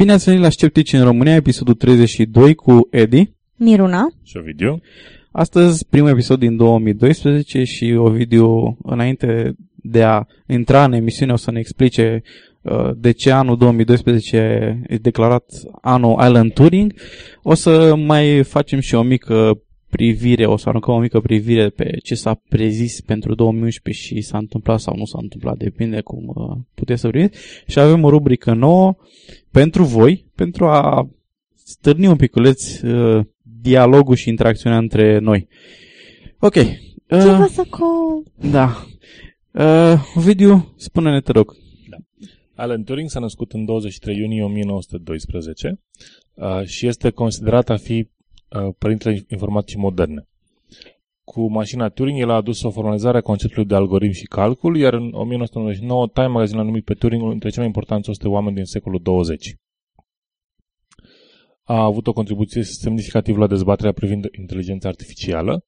Bine ați venit la Sceptici în România, episodul 32 cu Edi. Miruna. Și Ovidiu. Astăzi, primul episod din 2012 și Ovidiu, înainte de a intra în emisiune, o să ne explice uh, de ce anul 2012 e declarat anul Alan Turing. O să mai facem și o mică privire, o să aruncăm o mică privire pe ce s-a prezis pentru 2011 și s-a întâmplat sau nu s-a întâmplat, depinde cum uh, puteți să priviți. Și avem o rubrică nouă pentru voi, pentru a stârni un piculeț uh, dialogul și interacțiunea între noi. Ok. Uh, Give us a call. da. Uh, Ovidiu, spune-ne, te rog. Alan Turing s-a născut în 23 iunie 1912 uh, și este considerat a fi uh, părintele informaticii moderne. Cu mașina Turing, el a adus o formalizare a conceptului de algoritm și calcul, iar în 1999 Time Magazine l-a numit pe Turing unul dintre cei mai importanți 100 oameni din secolul 20. A avut o contribuție semnificativă la dezbaterea privind inteligența artificială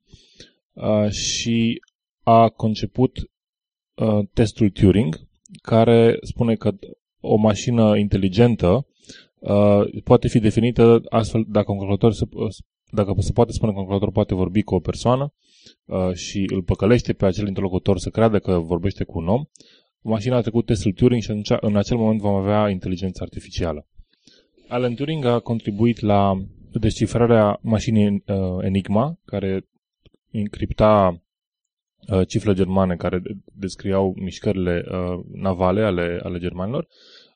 uh, și a conceput uh, testul Turing, care spune că o mașină inteligentă uh, poate fi definită astfel dacă un calculator se, dacă se poate spune că un calculator poate vorbi cu o persoană uh, și îl păcălește pe acel interlocutor să creadă că vorbește cu un om, mașina a trecut testul Turing și atunci, în acel moment vom avea inteligență artificială. Alan Turing a contribuit la descifrarea mașinii uh, Enigma, care încripta uh, cifre germane care descriau mișcările uh, navale ale, ale germanilor,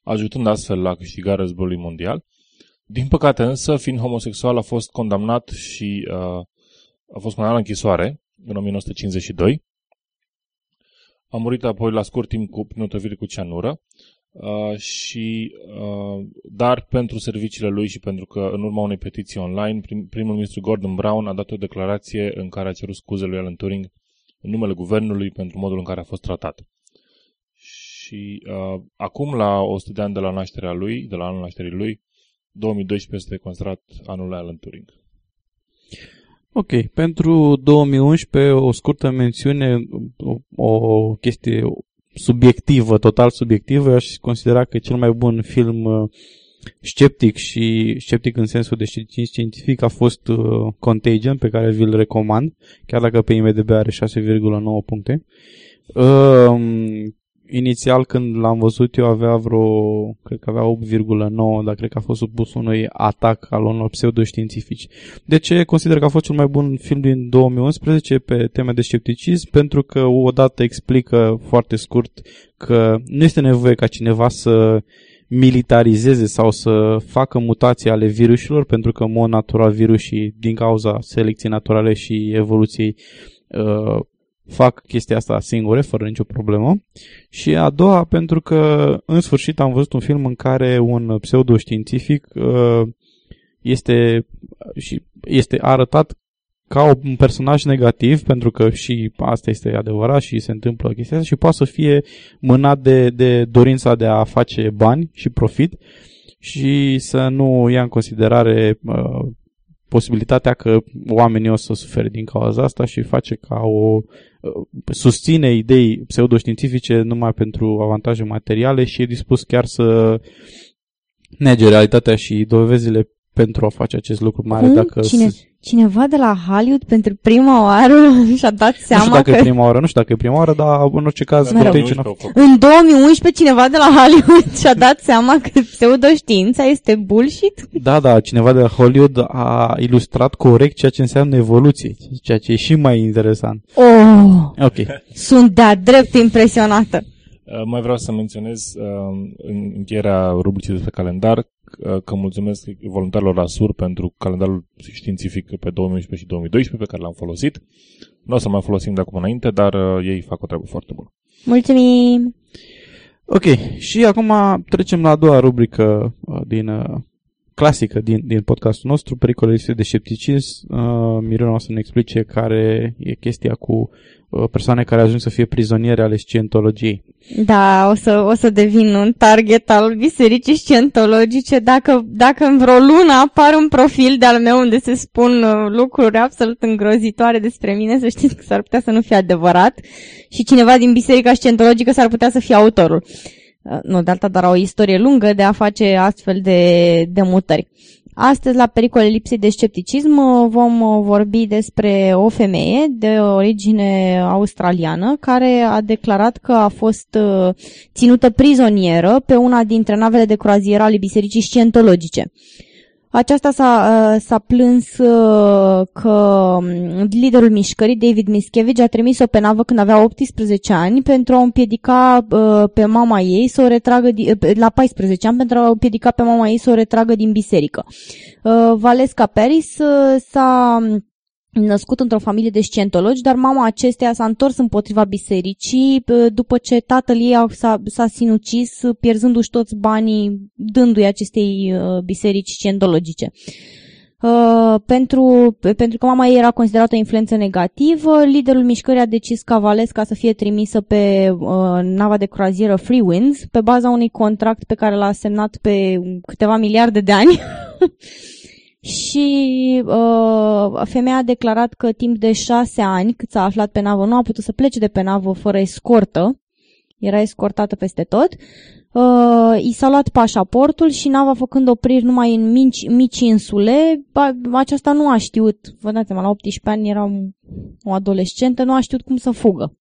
ajutând astfel la câștigarea războiului mondial. Din păcate însă, fiind homosexual, a fost condamnat și uh, a fost condamnat la închisoare în 1952. A murit apoi la scurt timp cu prin cu cianură. Uh, și, uh, dar pentru serviciile lui și pentru că în urma unei petiții online, prim, primul ministru Gordon Brown a dat o declarație în care a cerut scuze lui Alan Turing în numele guvernului pentru modul în care a fost tratat. Și uh, acum, la 100 de ani de la nașterea lui, de la anul nașterii lui, 2012 este considerat anul lui Alan Turing. Ok, pentru 2011 o scurtă mențiune, o, o chestie subiectivă, total subiectivă, aș considera că cel mai bun film uh, sceptic și sceptic în sensul de științific a fost uh, Contagion, pe care vi-l recomand, chiar dacă pe IMDB are 6,9 puncte. Uh, inițial când l-am văzut eu avea vreo, cred că avea 8,9, dar cred că a fost supus unui atac al unor pseudoștiințifici. De ce consider că a fost cel mai bun film din 2011 pe teme de scepticism? Pentru că odată explică foarte scurt că nu este nevoie ca cineva să militarizeze sau să facă mutații ale virusilor, pentru că, în mod natural, virusii, din cauza selecției naturale și evoluției, uh, fac chestia asta singure, fără nicio problemă. Și a doua, pentru că în sfârșit am văzut un film în care un pseudoștiințific uh, este, și este arătat ca un personaj negativ, pentru că și asta este adevărat și se întâmplă chestia asta și poate să fie mânat de, de dorința de a face bani și profit și să nu ia în considerare uh, posibilitatea că oamenii o să sufere din cauza asta și face ca o susține idei pseudoștiințifice numai pentru avantaje materiale și e dispus chiar să nege realitatea și dovezile pentru a face acest lucru, mai ales dacă... Cine, cineva de la Hollywood pentru prima oară și-a dat seama Nu știu dacă că... e prima oară, nu știu dacă e prima oară, dar în orice caz... Mă rog. Contagion a- În 2011 cineva de la Hollywood și-a dat seama că pseudoștiința este bullshit? Da, da, cineva de la Hollywood a ilustrat corect ceea ce înseamnă evoluție, ceea ce e și mai interesant. Oh, Ok. sunt de-a drept impresionată. Uh, Mai vreau să menționez uh, în încheierea rubricii de pe calendar uh, că mulțumesc voluntarilor la SUR pentru calendarul științific pe 2011 și 2012 pe care l-am folosit. Nu o să mai folosim de acum înainte, dar uh, ei fac o treabă foarte bună. Mulțumim! Ok, și acum trecem la a doua rubrică uh, din uh, clasică din, din podcastul nostru, pericolele de scepticism. Uh, Miruna o să ne explice care e chestia cu uh, persoane care ajung să fie prizoniere ale scientologiei. Da, o să, o să devin un target al bisericii scientologice dacă, dacă în vreo lună apare un profil de-al meu unde se spun uh, lucruri absolut îngrozitoare despre mine, să știți că s-ar putea să nu fie adevărat și cineva din biserica scientologică s-ar putea să fie autorul. Uh, nu, de alta, dar o istorie lungă de a face astfel de, de mutări. Astăzi, la pericole lipsei de scepticism, uh, vom uh, vorbi despre o femeie de origine australiană care a declarat că a fost ținută prizonieră pe una dintre navele de croazieră ale Bisericii Scientologice. Aceasta s-a, uh, s-a plâns uh, că um, liderul mișcării, David Mischevich, a trimis-o pe navă când avea 18 ani pentru a împiedica uh, pe mama ei să o retragă, la 14 ani, pentru a împiedica pe mama ei să o retragă din biserică. Valesca Paris s-a născut într-o familie de scientologi, dar mama acesteia s-a întors împotriva bisericii după ce tatăl ei s-a, s-a sinucis pierzându-și toți banii dându-i acestei uh, biserici scientologice. Uh, pentru, pentru că mama ei era considerată o influență negativă, liderul mișcării a decis ca Valesca să fie trimisă pe uh, nava de croazieră Free Winds pe baza unui contract pe care l-a semnat pe câteva miliarde de ani și uh, femeia a declarat că timp de șase ani, cât s-a aflat pe navă, nu a putut să plece de pe navă fără escortă. Era escortată peste tot. Uh, i s-a luat pașaportul și nava făcând opriri numai în mici, mici insule. Aceasta nu a știut, vă dați la 18 ani era o adolescentă, nu a știut cum să fugă.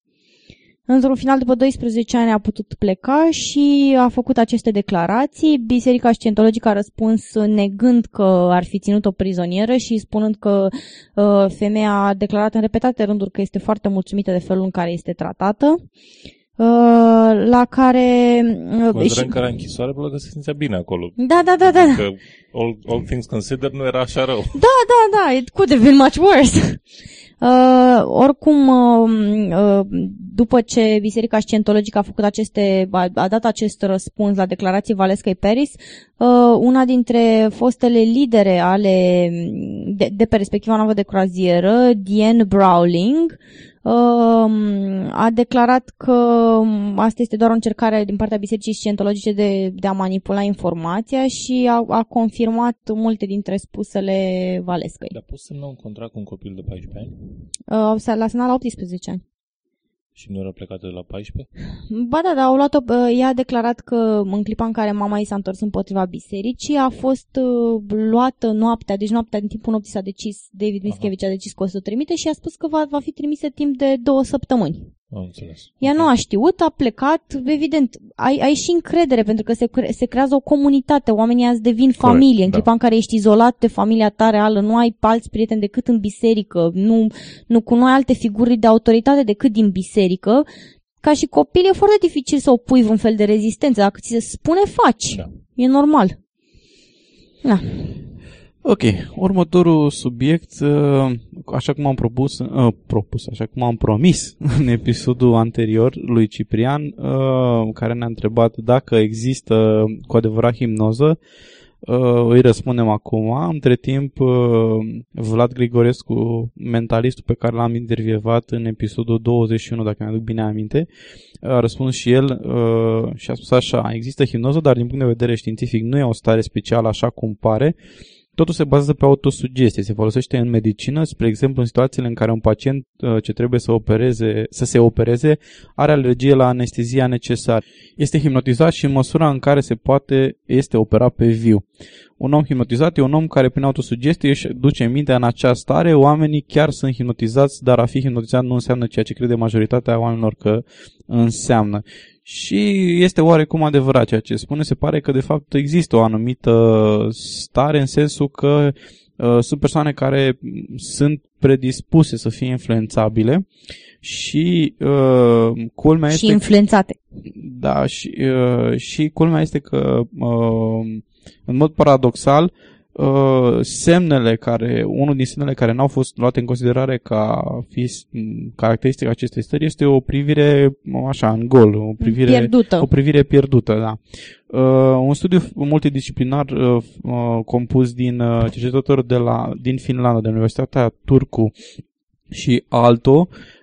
Într-un final, după 12 ani, a putut pleca și a făcut aceste declarații. Biserica Scientologică a răspuns negând că ar fi ținut-o prizonieră și spunând că uh, femeia a declarat în repetate rânduri că este foarte mulțumită de felul în care este tratată. Uh, la care... Uh, Considerăm că era închisoare, pentru că se simțea bine acolo. Da, da, da, da. Că all, all things considered nu era așa rău. Da, da, da, it could have been much worse. Uh, oricum, uh, uh, după ce Biserica Scientologică a făcut aceste, a, a dat acest răspuns la declarații Valescăi Paris, uh, una dintre fostele lidere ale, de, de pe respectiva navă de croazieră, Diane Browling, uh, a declarat că asta este doar o încercare din partea Bisericii Scientologice de, de a manipula informația și a, a confirmat multe dintre spusele Valescăi. Dar poți semna un contract cu un copil de 14 ani? Uh, l-a semnat la 18 ani. Și nu era plecată de la 14? Ba da, dar au luat-o, ea a declarat că în clipa în care mama ei s-a întors împotriva bisericii a fost uh, luată noaptea, deci noaptea în timpul nopții s-a decis, David Mischevich a decis că o să o trimite și a spus că va, va fi trimisă timp de două săptămâni. Am înțeles. Ea okay. nu a știut, a plecat, evident, ai, ai și încredere pentru că se, cre- se creează o comunitate, oamenii azi devin Corect, familie, în da. clipa în care ești izolat de familia ta reală, nu ai alți prieteni decât în biserică, nu, nu cunoai alte figuri de autoritate decât din biserică, ca și copil e foarte dificil să opui un fel de rezistență, dacă ți se spune, faci. Da. E normal. Da. Ok, următorul subiect, uh, așa cum am propus, uh, propus, așa cum am promis în episodul anterior lui Ciprian, uh, care ne-a întrebat dacă există cu adevărat hipnoză, uh, îi răspundem acum. Între timp, uh, Vlad Grigorescu, mentalistul pe care l-am intervievat în episodul 21, dacă mi-aduc bine aminte, a răspuns și el uh, și a spus așa, există hipnoză, dar din punct de vedere științific nu e o stare specială așa cum pare, Totul se bazează pe autosugestie. Se folosește în medicină, spre exemplu, în situațiile în care un pacient uh, ce trebuie să, opereze, să se opereze are alergie la anestezia necesară. Este hipnotizat și în măsura în care se poate este operat pe viu. Un om hipnotizat e un om care prin autosugestie își duce mintea în acea stare. Oamenii chiar sunt hipnotizați, dar a fi hipnotizat nu înseamnă ceea ce crede majoritatea oamenilor că înseamnă. Și este oarecum adevărat ceea ce spune. Se pare că de fapt există o anumită stare în sensul că uh, sunt persoane care sunt predispuse să fie influențabile și uh, culmea și este... influențate. Da, și, uh, și culmea este că uh, în mod paradoxal, uh, semnele care, unul din semnele care n-au fost luate în considerare ca fi caracteristica acestei stări este o privire așa, în gol, o privire Pierdută. o privire pierdută, da. Uh, un studiu multidisciplinar uh, uh, compus din uh, cercetători de la, din Finlanda, de Universitatea Turcu și Alto, uh, un-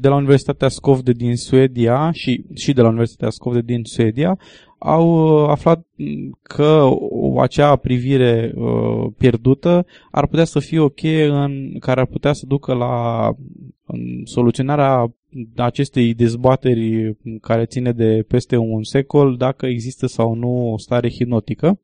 de la Universitatea Skövde din Suedia și, și de la Universitatea Skövde din Suedia, au uh, aflat m, că o, acea privire uh, pierdută ar putea să fie o cheie în, care ar putea să ducă la în soluționarea acestei dezbateri care ține de peste un secol, dacă există sau nu o stare hipnotică.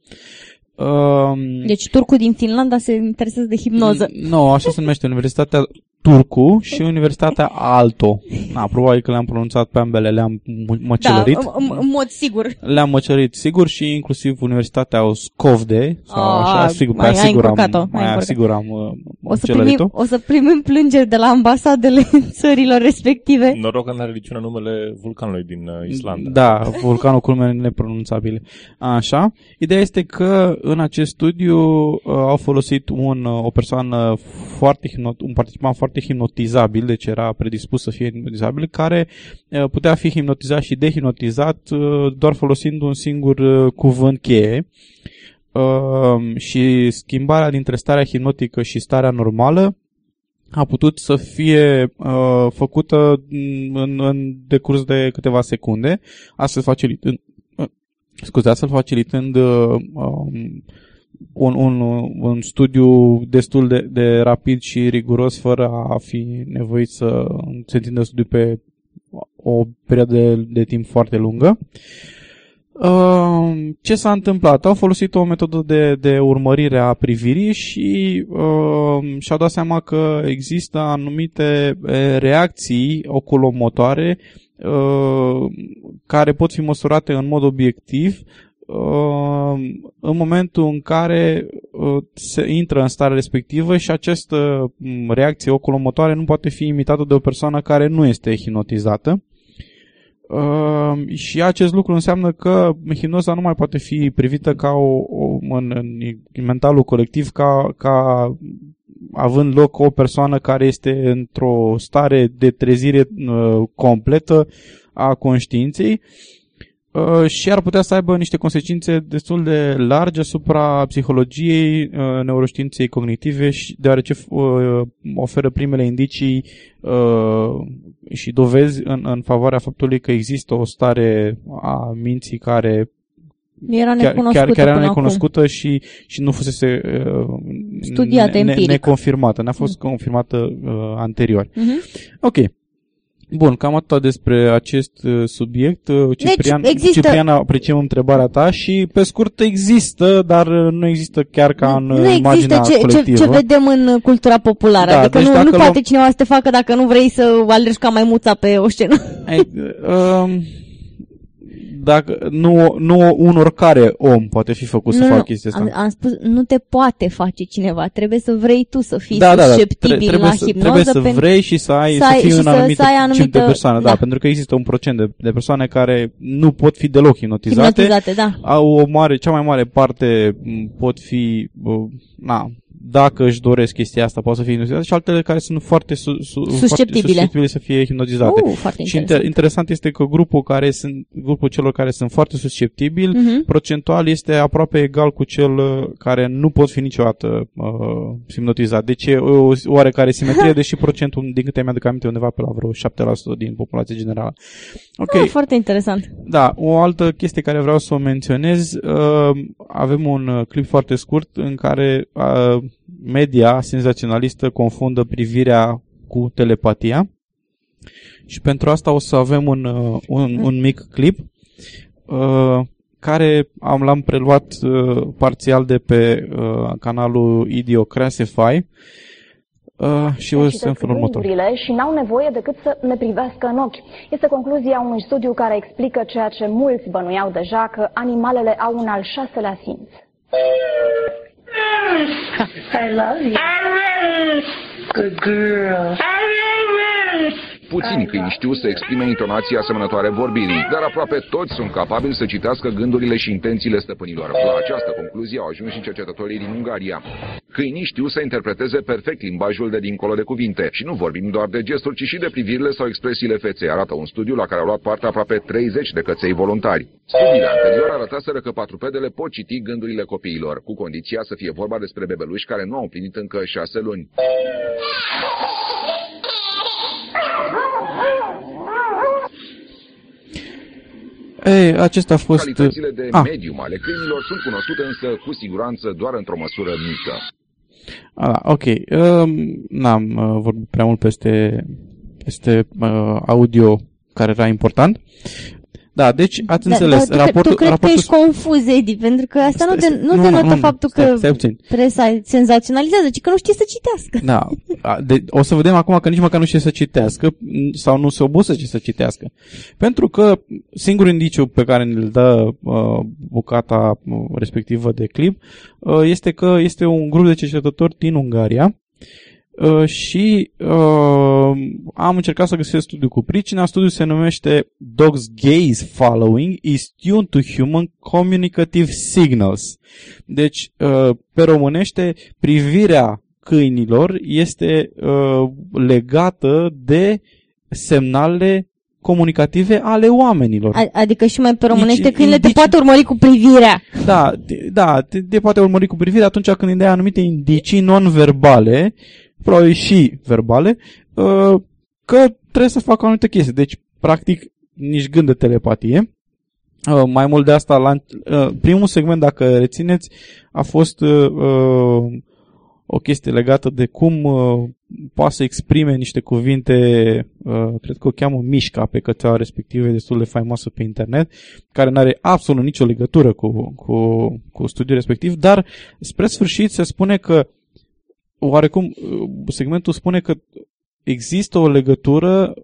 Um, Deci turcul din Finlanda se interesează de hipnoză. nu, așa se numește Universitatea Turcu și Universitatea Alto. Na, probabil că le-am pronunțat pe ambele, le-am mu- Da, măcelărit. în, în mod sigur. Le-am măcelărit, sigur, și inclusiv Universitatea Scovde, sau Ah, așa, sigur, pe ai- aia ai sigur am, încurcat-o, ai aia încurcat. sigur am uh, O să, primim, măcelărit-o. o să primim plângeri de la ambasadele țărilor respective. Noroc că n-are niciuna numele vulcanului din uh, Islanda. Da, vulcanul culme nepronunțabile. Așa. Ideea este că în acest studiu uh, au folosit un, uh, o persoană foarte hipnot, un participant foarte hipnotizabil, deci era predispus să fie hipnotizabil, care uh, putea fi hipnotizat și dehipnotizat uh, doar folosind un singur uh, cuvânt cheie. Uh, și schimbarea dintre starea hipnotică și starea normală a putut să fie uh, făcută mm, în, în decurs de câteva secunde, astfel facilitând, uh, scuze, astfel facilitând uh, um, un, un, un studiu destul de, de rapid și riguros fără a fi nevoit să se întindă studiu pe o perioadă de, de timp foarte lungă. Uh, ce s-a întâmplat? Au folosit o metodă de, de urmărire a privirii și uh, și-au dat seama că există anumite eh, reacții oculomotoare uh, care pot fi măsurate în mod obiectiv uh, în momentul în care uh, se intră în starea respectivă și această m, reacție oculomotoare nu poate fi imitată de o persoană care nu este hipnotizată. Uh, și acest lucru înseamnă că hipnoza nu mai poate fi privită ca o, o în, în mentalul colectiv ca, ca având loc o persoană care este într-o stare de trezire uh, completă a conștiinței uh, și ar putea să aibă niște consecințe destul de largi asupra psihologiei, uh, neuroștiinței cognitive și deoarece uh, oferă primele indicii uh, și dovezi în, în favoarea faptului că există o stare a minții care Era chiar, necunoscută chiar, chiar era până necunoscută și, și nu fusese uh, Studiată empiric. neconfirmată, n-a fost confirmată uh, anterior. acum. Mhm. Ok. Bun, cam atât despre acest uh, subiect. Uh, Ciprian, Deci, există- Ciprian, apreciem întrebarea ta și pe scurt există, dar uh, nu există chiar ca în nu uh, există imaginea ce, ce, colectivă. ce vedem în cultura populară. Da, adică deci nu, dacă nu luăm- poate cineva să te facă dacă nu vrei să alergi ca maimuța pe o scenă. Ai, uh, dacă, nu, nu un oricare om poate fi făcut să nu, facă nu, chestia asta. am, am spus, nu te poate face cineva. Trebuie să vrei tu să fii da, da, da. susceptibil Tre- trebuie la să, hipnoză. trebuie să pentru- vrei și să ai să să, ai- fii și în să- anumite să ai tip de anumită- persoane, da. da. pentru că există un procent de, de persoane care nu pot fi deloc hipnotizate, hipnotizate, da. au o mare, cea mai mare parte m, pot fi, uh, na, dacă își doresc chestia asta, pot să fie hipnotizate și altele care sunt foarte, su, su, foarte Susceptibile. susceptibile să fie hipnotizate. Uh, foarte și inter, interesant. interesant este că grupul care sunt grupul celor care sunt foarte susceptibili Mhm. procentual este aproape egal cu cel uh, care nu pot fi niciodată uh, hipnotizat. Deci e o oarecare simetrie, deși procentul, din câte mi-aduc aminte, undeva pe la vreo 7% din populația generală. Ok, Ah, foarte interesant. da, o altă chestie care vreau să o menționez, uh, avem un uh, clip foarte scurt în care uh, media senzaționalistă confundă privirea cu telepatia și pentru asta o să avem un, uh, un, un mic clip uh, care am, l-am preluat uh, parțial de pe uh, canalul Idiocrassify uh, și o să în felul următor. gânditurile și n-au nevoie decât să ne privească în ochi. Este concluzia unui studiu care explică ceea ce mulți bănuiau deja, că animalele au un al șaselea simț. I love you. Good girl. Puțini câini știu să exprime intonații asemănătoare vorbirii, dar aproape toți sunt capabili să citească gândurile și intențiile stăpânilor. La această concluzie au ajuns și cercetătorii din Ungaria. Câinii știu să interpreteze perfect limbajul de dincolo de cuvinte și nu vorbim doar de gesturi, ci și de privirile sau expresiile feței, arată un studiu la care au luat parte aproape 30 de căței voluntari. Studiile anterior arătaseră că patrupedele pot citi gândurile copiilor, cu condiția să fie vorba despre bebeluși care nu au împlinit încă șase luni. Ei, acesta a fost... Calitățile de Ah. medium ale câinilor sunt cunoscute însă cu siguranță doar într-o măsură mică. A, ok. Um, n-am uh, vorbit prea mult peste, peste uh, audio care era important. Da, deci ați înțeles. tu, raportul, tu cred raportul că ești confuz, Edi, pentru că asta Stai, nu, de, stai, nu, nu, denotă nu, nu, faptul stai, că stai puțin. presa senzaționalizează, ci că nu știe să citească. Da, a, de, o să vedem acum că nici măcar nu știe să citească m, sau nu se obusă ce să citească. Pentru că singurul indiciu pe care ne-l dă uh, bucata uh, respectivă de clip uh, este că este un grup de cercetători din Ungaria uh, și uh, am încercat să găsesc studiul cu pricina. Studiul se numește Dogs Gaze Following is tuned to Human Communicative Signals. Deci, uh, pe românește, privirea câinilor este uh, legată de semnale comunicative ale oamenilor. A- Adică și mai pe românește Indici- câinile te indici- poate urmări cu privirea. Da, de, da, te, te poate urmări cu privirea atunci când îi dai anumite indicii non-verbale, probabil și verbale, uh, că trebuie să facă o anumită chestie. Deci, practic, nici gând de telepatie. Uh, mai mult de asta, la, uh, primul segment, dacă rețineți, a fost uh, uh, o chestie legată de cum uh, poate să exprime niște cuvinte, uh, cred că o cheamă Mișca pe cățeaua respectivă, e destul de faimoasă pe internet, care nu are absolut nicio legătură cu, cu, cu studiul respectiv, dar spre sfârșit se spune că oarecum uh, segmentul spune că există o legătură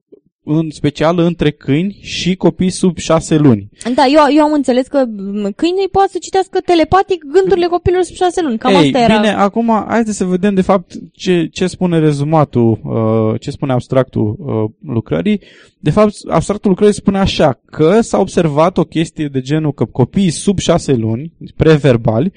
în special între câini și copii sub șase luni. Da, eu, eu am înțeles că m, câinii poate să citească telepatic gândurile copilor sub șase luni. Cam Ei, asta era. bine, acum haideți să vedem de fapt ce, ce spune rezumatul, uh, ce spune abstractul uh, lucrării. De fapt, abstractul lucrării spune așa, că s-a observat o chestie de genul că copiii sub șase luni, preverbali,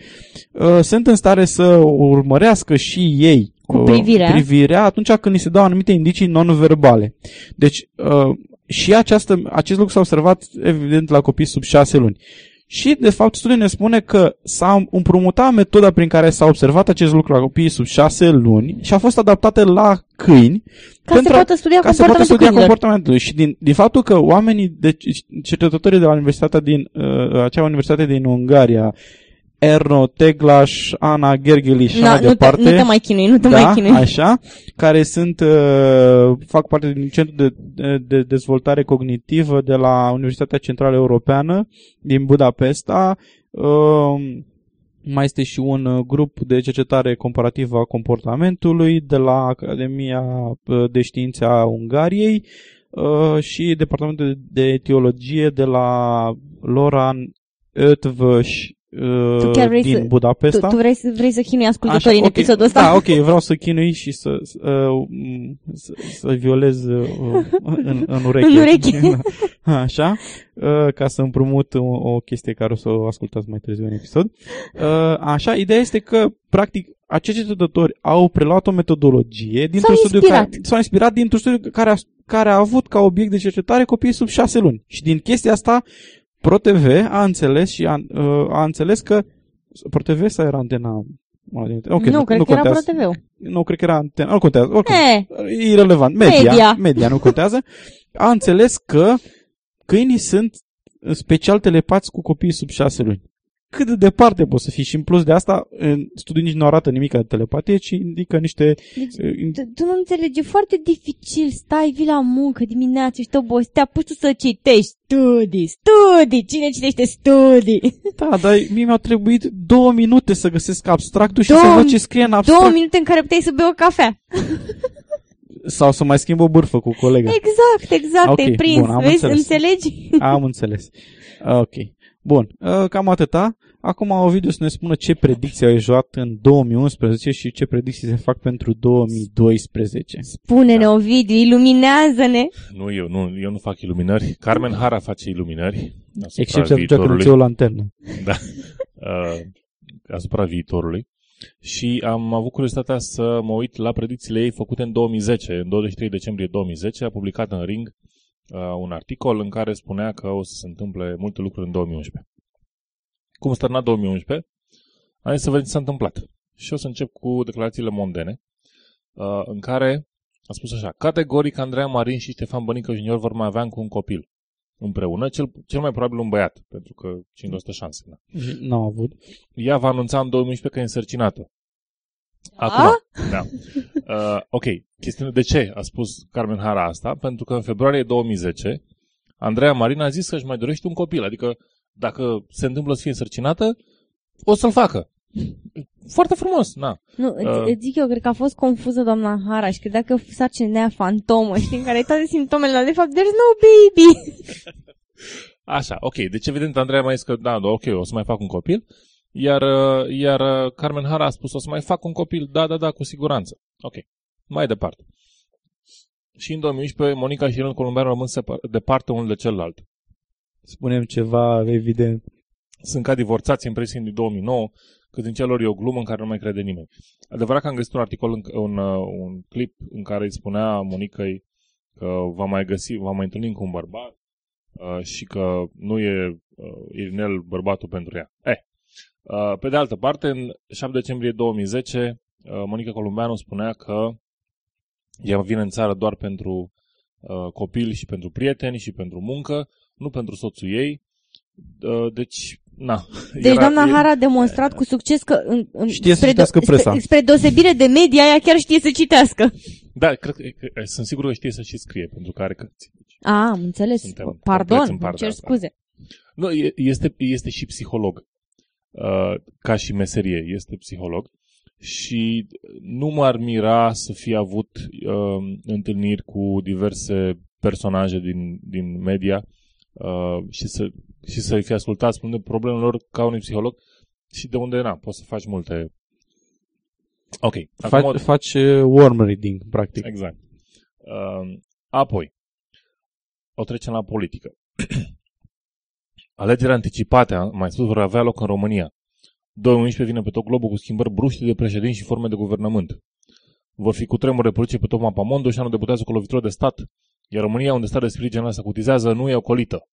uh, sunt în stare să urmărească și ei Cu uh, privirea. privirea atunci când îi se dau anumite indicii non-verbale. Deci, uh, și această, acest lucru s-a observat evident la copii sub șase luni. Și, de fapt, studiul ne spune că s-a împrumutat metoda prin care s-a observat acest lucru la copiii sub șase luni și a fost adaptată la câini Ca să poată studia ca să poată comportamentul studia câinilor. comportamentul. Și din, din faptul că oamenii, de cercetătorii de la universitatea din, uh, acea universitate din Ungaria, Erno, Teglaș, Ana, Gergely și Na, așa nu, te, departe, nu te mai chinui, nu te da, mai chinui. așa, care sunt, uh, fac parte din Centrul de, de, de Dezvoltare Cognitivă de la Universitatea Centrală Europeană din Budapesta. Uh, mai este și un uh, grup de cercetare comparativă a comportamentului de la Academia uh, de Științe a Ungariei uh, și Departamentul de Etiologie de la Loran Ötvös Tu chiar vrei din să- Budapesta. Tu, tu vrei, să, vrei să chinui ascultătorii în ok. episodul ăsta? Da, ok, vreau să chinui și să, să, uh, să, să violez uh, în, în ureche. În ureche. Așa, uh, ca să împrumut o, o chestie care o să o ascultați mai târziu în episod. Uh, Așa, ideea este că, practic, acești cercetători au preluat o metodologie dintr-un S-au studiu inspirat. care, s-au inspirat dintr-un studiu care a, care a avut ca obiect de cercetare copiii sub șase luni. Și din chestia asta, ProTV a înțeles și a, uh, a înțeles că ProTV sau era antena? Una dintre- Ok, nu, cred că era contează. ProTV-ul. Nu, cred că era antena. Nu contează. Oricum, E, e irrelevant. Media, Media. media. nu contează. A înțeles că câinii sunt în special telepați cu copiii sub șase luni. Cât de departe poți să fii și în plus de asta, în studiul nici nu arată nimic de telepatie, ci indică niște... Deci, uh, tu, tu nu înțelegi, e foarte dificil, stai, vii la muncă dimineața și te obosi, te apuci tu să citești studii, studii, cine citește studii? Da, dar mie mi-au trebuit două minute să găsesc abstractul și Două- să văd ce scrie în abstract. Două minute în care puteai să bei o cafea. Sau să mai schimb o bârfă cu colega. Exact, exact, Ok, te-ai prins, bun, am vezi, înțeles. înțelegi? Am înțeles. Ok. Bun, uh, cam atâta. Acum Ovidiu să ne spună ce predicții au ieșuat în 2011 și ce predicții se fac pentru 2012. Spune-ne, Ovidiu, iluminează-ne. Nu, eu nu, eu nu fac iluminări. Carmen Hara face iluminări. asupra Excepția atunci când viitorului. îți iei o lanternă. Da. Uh, asupra viitorului. Și am avut curiozitatea să mă uit la predicțiile ei făcute în 2010. În 23 decembrie 2010 a publicat în Ring uh, un articol în care spunea că o să se întâmple multe lucruri în 2011. Cum stărna 2011? Hai să vedem ce s-a întâmplat. Și o să încep cu declarațiile mondene, uh, în care a spus așa, categoric Andreea Marin și Ștefan Bănică Junior vor mai avea încă un copil împreună, cel, cel mai probabil un băiat, pentru că cine stă șanse. Da. Și N-au avut. Ea va anunța în 2011 că e însărcinată. Acum, da. Uh, ok, chestiune de ce a spus Carmen Hara asta? Pentru că în februarie 2010 Andreea Marina a zis că își mai dorește un copil, adică dacă se întâmplă să fie însărcinată, o să-l facă. Foarte frumos, na. Nu, Uh. uh, îți zic eu, cred că a fost confuză doamna Hara și credea că sarcinea aia fantomă, știi, în care ai toate simptomele, dar de fapt, there's no baby. Așa, ok. Deci evident Andreea mai zis că, da, da, ok, o să mai fac un copil. Iar, uh, iar uh, Carmen Hara a spus, o să mai fac un copil, da, da, da, cu siguranță. Ok. Mai departe. Și în 2011, Monica și Irene Columbeanu rămân separ- departe unul de celălalt. Spunem ceva evident. Sunt ca divorțați în presiuni din 2009, cât în celor e o glumă în care nu mai crede nimeni. Adevărat că am găsit un articol, în, un, uh, un clip în care îi spunea Monicăi că va mai găsi, va mai întâlni cu un bărbat uh, și că nu e uh, Irinel bărbatul pentru ea. Eh, uh, pe de altă parte, în 7 decembrie 2010, uh, Monica Columbeanu spunea că ea vine în țară doar pentru uh, copil și pentru prieteni și pentru muncă, nu pentru soțul ei. Uh, deci, na. Deci doamna Hara a demonstrat cu succes că în, în, Știe să spre, citească presa. spre, spre deosebire de media, ea chiar știe să citească. Da, cred că, că- sunt sigur că știe să și scrie, pentru că are cărți. A, am înțeles. Suntem Pardon, compleți în îmi partea cer asta. scuze. Nu, e- este, este și psiholog. Uh, ca și meserie, este psiholog. Și nu m-ar mira să fie avut uh, întâlniri cu diverse personaje din, din media uh, și, să, și să-i fi ascultat spunând problemele lor ca unui psiholog și de unde, na, poți să faci multe... Ok. Faci, o- faci uh, worm reading, practic. Exact. Uh, apoi, o trecem la politică. Alegerile anticipate, am mai spus, vor avea loc în România. 2011 vine pe tot globul cu schimbări bruște de președinți și forme de guvernământ. Vor fi cu tremure politice pe tot mapamondo și anul debutează cu lovitură de stat. Iar România, unde starea de spirit general se acutizează, nu e ocolită.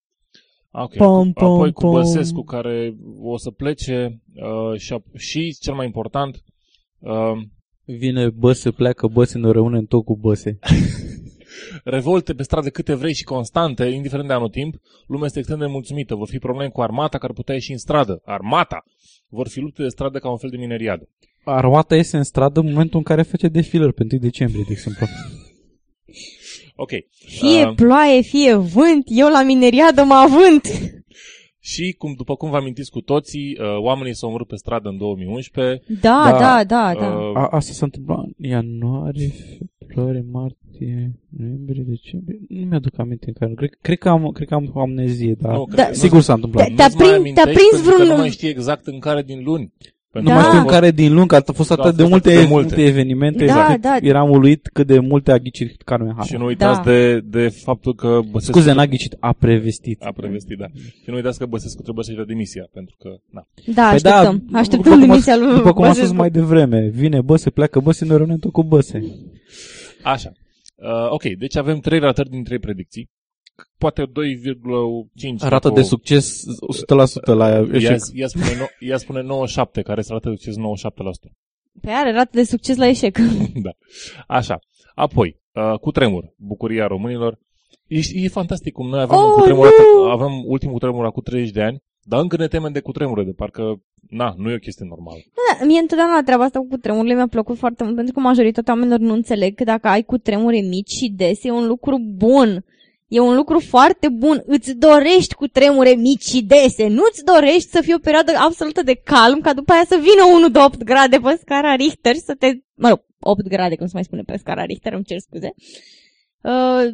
Ok. Pom, pom, Apoi cu pom. Băsescu, care o să plece uh, și, ap- și, cel mai important, uh, Vine băse, pleacă băse, ne rămâne în tot cu băse. revolte pe stradă câte vrei și constante, indiferent de anotimp, lumea este extrem de mulțumită. Vor fi probleme cu armata care putea ieși în stradă. Armata! Vor fi lupte de stradă ca un fel de mineriadă. Armata iese în stradă în momentul în care face defilări pe 1 decembrie, de exemplu. Ok. Fie Uh, ploaie, fie vânt, eu la mineriadă mă avânt. și, cum, după cum vă amintiți cu toții, uh, oamenii s-au omorât pe stradă în 2011. Da, Da, da, da, da. Uh, A, asta s-a întâmplat în ianuarie, februarie, martie, noiembrie, decembrie. Nu mi-aduc aminte în care. Cred, cred, că am, cred că am amnezie, dar nu, cred Da, că- sigur s-a întâmplat. Te- te-a nu-ți mai prins- amintești te-a prins pentru că vreun- Nu mai știi exact în care din luni. Nu Pentru mai Da. că- știu în care din luni, că a fost Da, a atât de fost multe, atât de multe. multe. evenimente, Da, încât da. eram uluit cât de multe a ghicit Carmen Hara. Și nu uitați Da. de, de faptul că Băsescu... Scuze, n-a ghicit, a prevestit. A prevestit, da. Și nu uitați că Băsescu trebuie să-și dea demisia, pentru că, na. Da, Păi așteptăm. după Așteptăm cum a- demisia lui După cum am spus Băsescu. mai devreme, vine băse, pleacă băse, ne rămânem tot cu băse. Așa. Uh, ok, deci avem trei ratări din trei predicții. Poate 2,5. Rată dacă de o- succes 100% la Ea, eșec. ea, spune, no, ea spune 97, care este rată de succes 97%. Păi are rată de succes la eșec. da. Așa. Apoi, uh, cu tremur, bucuria românilor. E, e fantastic cum noi avem Oh, un cutremur, nu! avem ultimul cutremur acum 30 de ani, dar încă ne temem de cutremure, de parcă, na, nu e o chestie normală. Da, mie întotdeauna treaba asta cu cutremurile mi-a plăcut foarte mult, pentru că majoritatea oamenilor nu înțeleg că dacă ai cutremure mici și dese, e un lucru bun. E un lucru foarte bun. Îți dorești cu tremure mici și dese. Nu-ți dorești să fie o perioadă absolută de calm, ca după aia să vină unul de 8 grade pe scara Richter și să te... Mă rog, 8 grade, cum se mai spune pe scara Richter, îmi cer scuze. uh,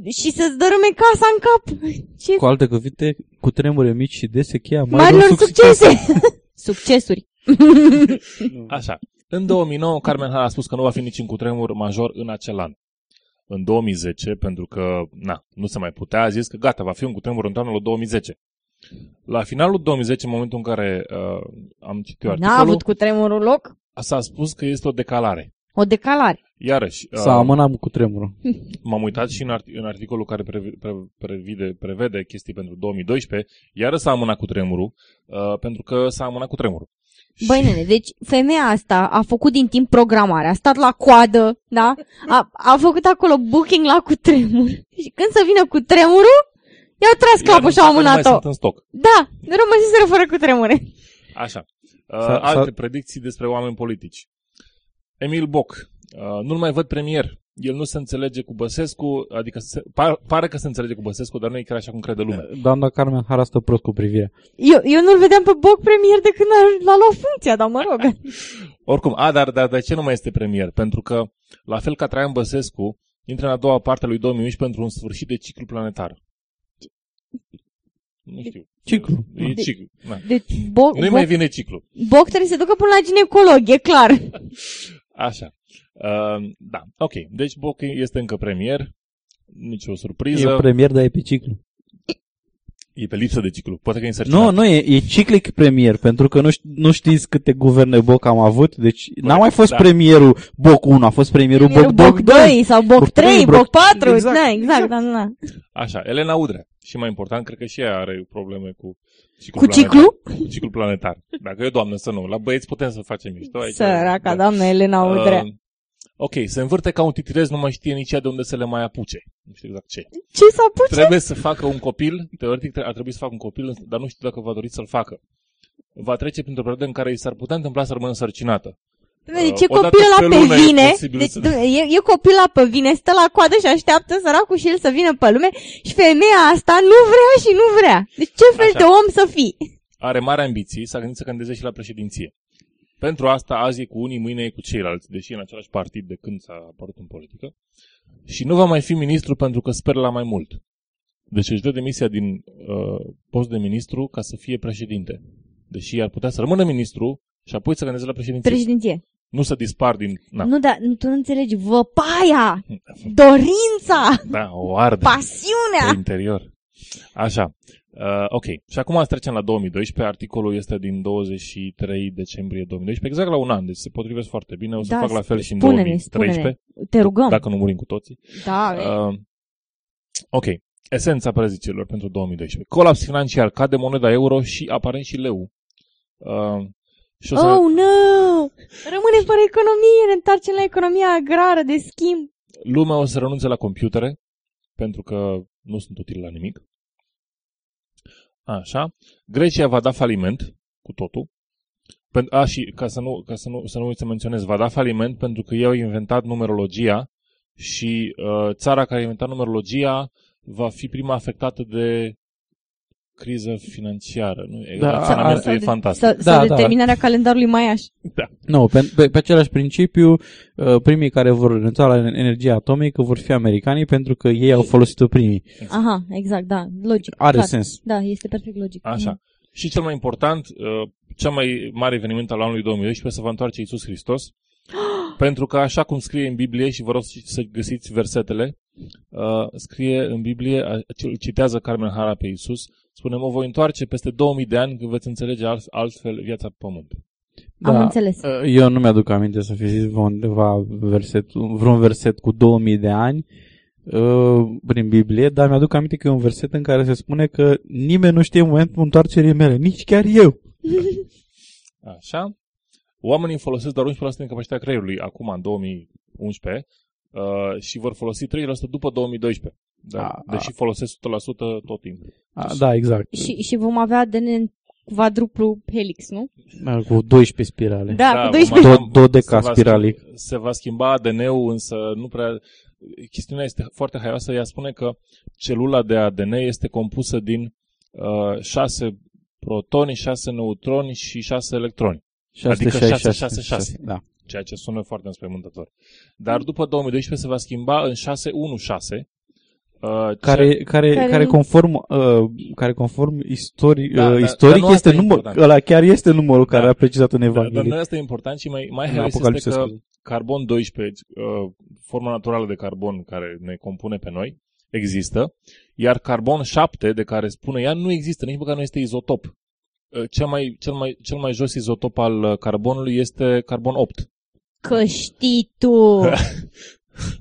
și să-ți dărâme casa în cap. Ce Cu alte cuvinte, cu tremure mici și dese, cheia marilor succese! Succesuri. Așa. În 2009, Carmen Hara a spus că nu va fi niciun cutremur major în acel an. În 2010, pentru că na, nu se mai putea, a zis că gata, va fi un cutremur în anul 2010. La finalul 2010, în momentul în care uh, am citit eu N-a articolul, avut cu tremurul loc? s-a spus că este o decalare. O decalare. Iarăși, S-a uh, amânat cu tremurul. m-am uitat și în, art- în articolul care previ- pre- previde, prevede chestii pentru 2012, iară s-a amânat cu tremurul, uh, pentru că s-a amânat cu tremurul. Băi, nene, deci femeia asta a făcut din timp programare, a stat la coadă, da? A, a făcut acolo booking la cutremur. Și când să vină cu tremurul, i-au tras Iar capul și au nu mai amânat-o. sunt în stoc. Da, rămăseseră fără cutremure. Așa. Uh, S-a- alte s-a- predicții despre oameni politici. Emil Boc. Uh, nu-l mai văd premier. El nu se înțelege cu Băsescu, adică se, par, pare că se înțelege cu Băsescu, dar nu e chiar așa cum crede lumea. Doamna Carmen Hara stă prost cu privirea. Eu, eu nu-l vedeam pe Boc premier de când a, l-a luat funcția, dar mă rog. Oricum, a, dar, dar de ce nu mai este premier? Pentru că, la fel ca Traian Băsescu, intră în a doua parte a lui 2011 pentru un sfârșit de ciclu planetar. Nu știu. Ciclu. E De- ciclu. Na. Deci Boc, Nu-i Boc, mai vine ciclu. Boc trebuie să se ducă până la ginecolog, e clar. Așa. Uh, da, ok. Deci Boc este încă premier. Nici o surpriză. E premier, dar e pe ciclu. E pe lipsă de ciclu. Poate că e însărcinat. Nu, nu, e, e ciclic premier, pentru că nu, ș- nu știți câte guverne Boc am avut, deci n-a mai fost da. premierul Boc 1, a fost premierul, Premierul Boc, Boc 2 sau Boc Boc 3, trei, Boc Boc- 4, exact, da, exact, da, da. Așa, Elena Udrea. Și mai important, cred că și ea are probleme cu ciclu Cu planetar. ciclu? Cu ciclu planetar. Dacă e o doamnă să nu. La băieți putem să facem mișto. Aici, Săraca, doamna Elena Udrea. Uh, ok, se învârte ca un titirez, nu mai știe nici ea de unde să le mai apuce. Nu știu exact ce. Ce s-a pus? Trebuie să facă un copil, teoretic tre- ar trebui să facă un copil, dar nu știu dacă va dori să-l facă. Va trece printr-o perioadă în care i s-ar putea întâmpla să rămână însărcinată. Deci e Uh, odată copilul pe ăla pe lună e vine, posibil deci, să- e, e copilul ăla pe vine, stă la coadă și așteaptă săracul și el să vină pe lume și femeia asta nu vrea și nu vrea. Deci ce fel Așa. de om să fii? Are mari ambiții, s-a gândit să candideze și la președinție. Pentru asta, azi e cu unii, mâine e cu ceilalți, deși e în același partid de când s-a apărut în politică. Și nu va mai fi ministru pentru că speră la mai mult. Deci își dă demisia din uh, post de ministru ca să fie președinte. Deși ar putea să rămână ministru și apoi să candideze la președinție. Președinție. Nu să dispar din... Na, Nu, dar nu, tu nu înțelegi. Văpaia, dorința, da, o arde pasiunea. pe interior. Așa. Uh, ok. Și acum să trecem la 2012. Articolul este din 23 decembrie 2012, exact la un an, deci se potrivesc foarte bine. O să Da, fac la fel și în spune-ne, 2013, spune-ne. Te rugăm. dacă nu murim cu toții. Da, Uh, ok. Esența prezicilor pentru 2012. Colaps financiar, cade moneda euro și aparent și leu. Uh, și o să Oh, no! Rămâne fără economie, ne întoarcem la economia agrară de schimb. lumea o să renunțe la computere, pentru că nu sunt utile la nimic. Așa. Grecia va da faliment cu totul. Pen- A, și ca să nu, ca să nu, să nu uit să menționez, va da faliment pentru că ei au inventat numerologia și uh, țara care a inventat numerologia va fi prima afectată de criză financiară. Nu? Da, Raționamentul Sau e de- fantastic. Sau, sau Da, da. determinarea calendarului maiaș. Nu, pe, pe, pe același principiu, uh, primii care vor renunța la energia atomică vor fi americanii pentru că ei au folosit-o primii. Aha, exact, da, logic. Are clar. sens. Da, este perfect logic. Așa. Și cel mai important, uh, cel mai mare eveniment al anului 2012 se va întoarce Iisus Hristos. pentru că așa cum scrie în Biblie, și vă rog să găsiți versetele, uh, scrie în Biblie, uh, îl citează Carmen Hara pe Iisus, spune, mă voi întoarce peste 2000 de ani când veți înțelege alt, altfel viața pe pământ. Am înțeles. uh, Eu nu mi-aduc aminte să fi zis undeva verset, vreun verset cu 2000 de ani uh, prin Biblie, dar mi-aduc aminte că e un verset în care se spune că nimeni nu știe momentul întoarcerii mele, nici chiar eu. Așa. Oamenii folosesc doar 11% din capacitatea creierului acum, în 2011, uh, și vor folosi 3% după 2012. Da, A, a. deși folosesc 100% tot timpul. A, da, exact. Și, și vom avea ADN în quadruplu helix, nu? Da, Cu 12 spirale. Da, cu vom 12. avea- Do- dodeca se va spiralic. schimba- Se va schimba ADN-ul, însă nu prea... Chestiunea este foarte haioasă. Ea spune că celula de ADN este compusă din uh, 6 protoni, 6 neutroni și 6 electroni. Adică 6, 6, 6. Da. ceea ce sună foarte înspăimântător. Dar după 2012 se va schimba în 616 Uh, care, ce- care, Care- care, conform, uh, care conform istori, Da, uh, da, istoric dar nu este asta e număr, important. ăla chiar este numărul care Da. a precizat în Da, dar Evanghelie. nu asta e important și mai, mai În haios este Apocalipsă, că scuze. carbon 12, uh, forma naturală de carbon care ne compune pe noi, există, iar carbon 7, de care spune ea, nu există, nici măcar nu este izotop. Uh, Cel mai, cel, mai, cel mai jos izotop al uh, carbonului este carbon 8. Că știi tu,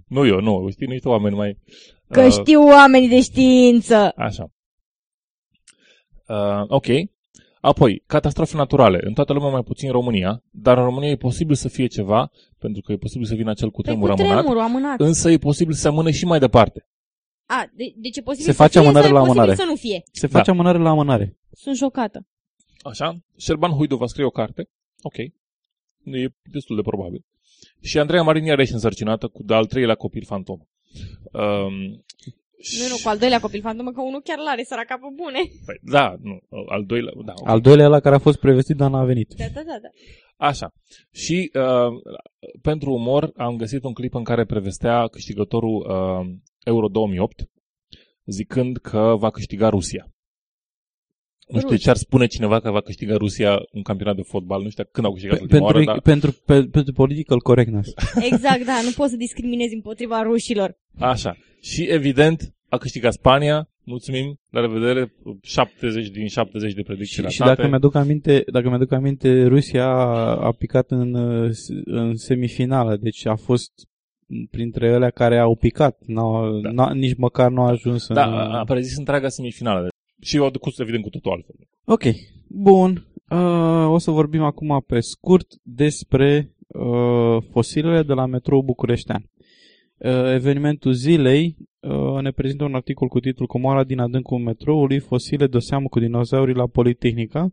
Nu eu, nu, știi niște oameni mai... că uh, știu oamenii de știință. Așa. Uh, ok. Apoi, catastrofe naturale. În toată lumea, mai puțin în România, dar în România e posibil să fie ceva, pentru că e posibil să vină acel Păi cutremur cu amânat, tremurul amânat. însă e posibil să se amâne și mai departe. A, de, deci e posibil Se să face fie amânare sau e la posibil amânare. să nu fie. Se face Da. amânare la amânare. Sunt șocată. Așa? Șerban Huidu va scrie o carte. Ok. E destul de probabil. Și Andreea Marin iarăși însărcinată cu de-al treilea copil fantom. Um, Nu, nu, cu al doilea copil fantomă, că unul chiar l-are săraca pe bune. Păi, da, nu, al doilea, da, ok. Al doilea la care a fost prevestit, dar n-a venit. Da, da, da, da. Așa. Și uh, pentru umor am găsit un clip în care prevestea câștigătorul uh, Euro 2008 zicând că va câștiga Rusia. Nu știu Rusia. ce ar spune cineva că va câștiga Rusia un campionat de fotbal. Nu știu când au câștigat Pe, ultima pentru, oară, dar pentru, pe, pentru political correctness. Exact, da, nu poți să discriminezi împotriva rușilor. așa. Și evident a câștigat Spania. Mulțumim, la revedere. 70 din 70 de predicții Și, și ratate. dacă mi-aduc aminte, dacă mi-aduc aminte, Rusia a picat în, uh, s- în semifinală, deci a fost printre ele care au picat, n-au, Da. n-a, nici măcar nu a ajuns în... Da, a a prezis întreaga semifinală. Și au decurs, evident, cu totul altfel. Ok, bun. Uh, o să vorbim acum pe scurt despre uh, fosilele de la metrou bucureștean. Uh, evenimentul zilei uh, ne prezintă un articol cu titlul Comoara din adâncul metroului, fosile de seamă cu dinozaurii la Politehnica.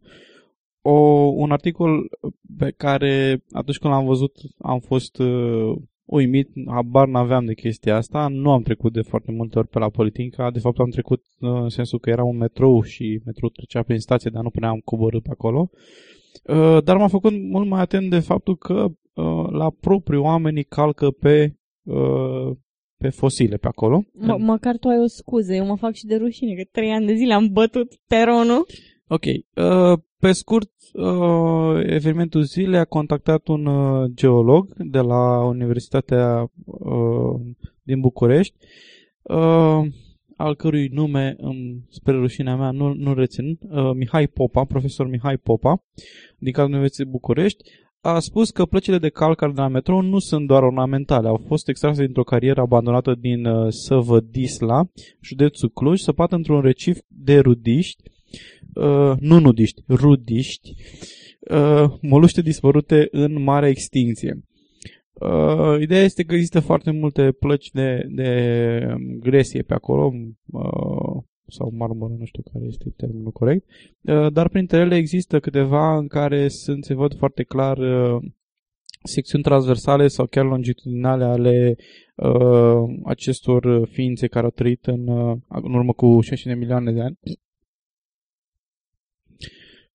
O, un articol pe care atunci când l-am văzut am fost uh, uimit, habar n-aveam de chestia asta, nu am trecut de foarte multe ori pe la Politehnica, de fapt am trecut uh, în sensul că era un metrou și metrou trecea prin stație, dar nu până am coborât pe acolo. Uh, Dar m-a făcut mult mai atent de faptul că uh, la propriu oamenii calcă pe, uh, pe fosile pe acolo. M- măcar tu ai o scuză, eu mă fac și de rușine, că trei ani de zile am bătut peronul. Ok. Uh, pe scurt, uh, evenimentul zilei a contactat un uh, geolog de la Universitatea uh, din București, uh, al cărui nume, îmi, spre rușinea mea, nu, nu rețin, uh, Mihai Popa, profesor Mihai Popa, din cadrul Universității București, a spus că plăcile de calcar de la metrou nu sunt doar ornamentale, au fost extrase dintr-o carieră abandonată din uh, Săvădisla, județul Cluj, săpată într-un recif de rudiști, uh, nu nudiști, rudiști, uh, moluște dispărute în mare extinție. Uh, ideea este că există foarte multe plăci de, de gresie pe acolo, uh, sau marmură, nu știu care este termenul corect, uh, dar printre ele există câteva în care sunt, se văd foarte clar uh, secțiuni transversale sau chiar longitudinale ale uh, acestor ființe care au trăit în, uh, în urmă cu 60 de milioane de ani.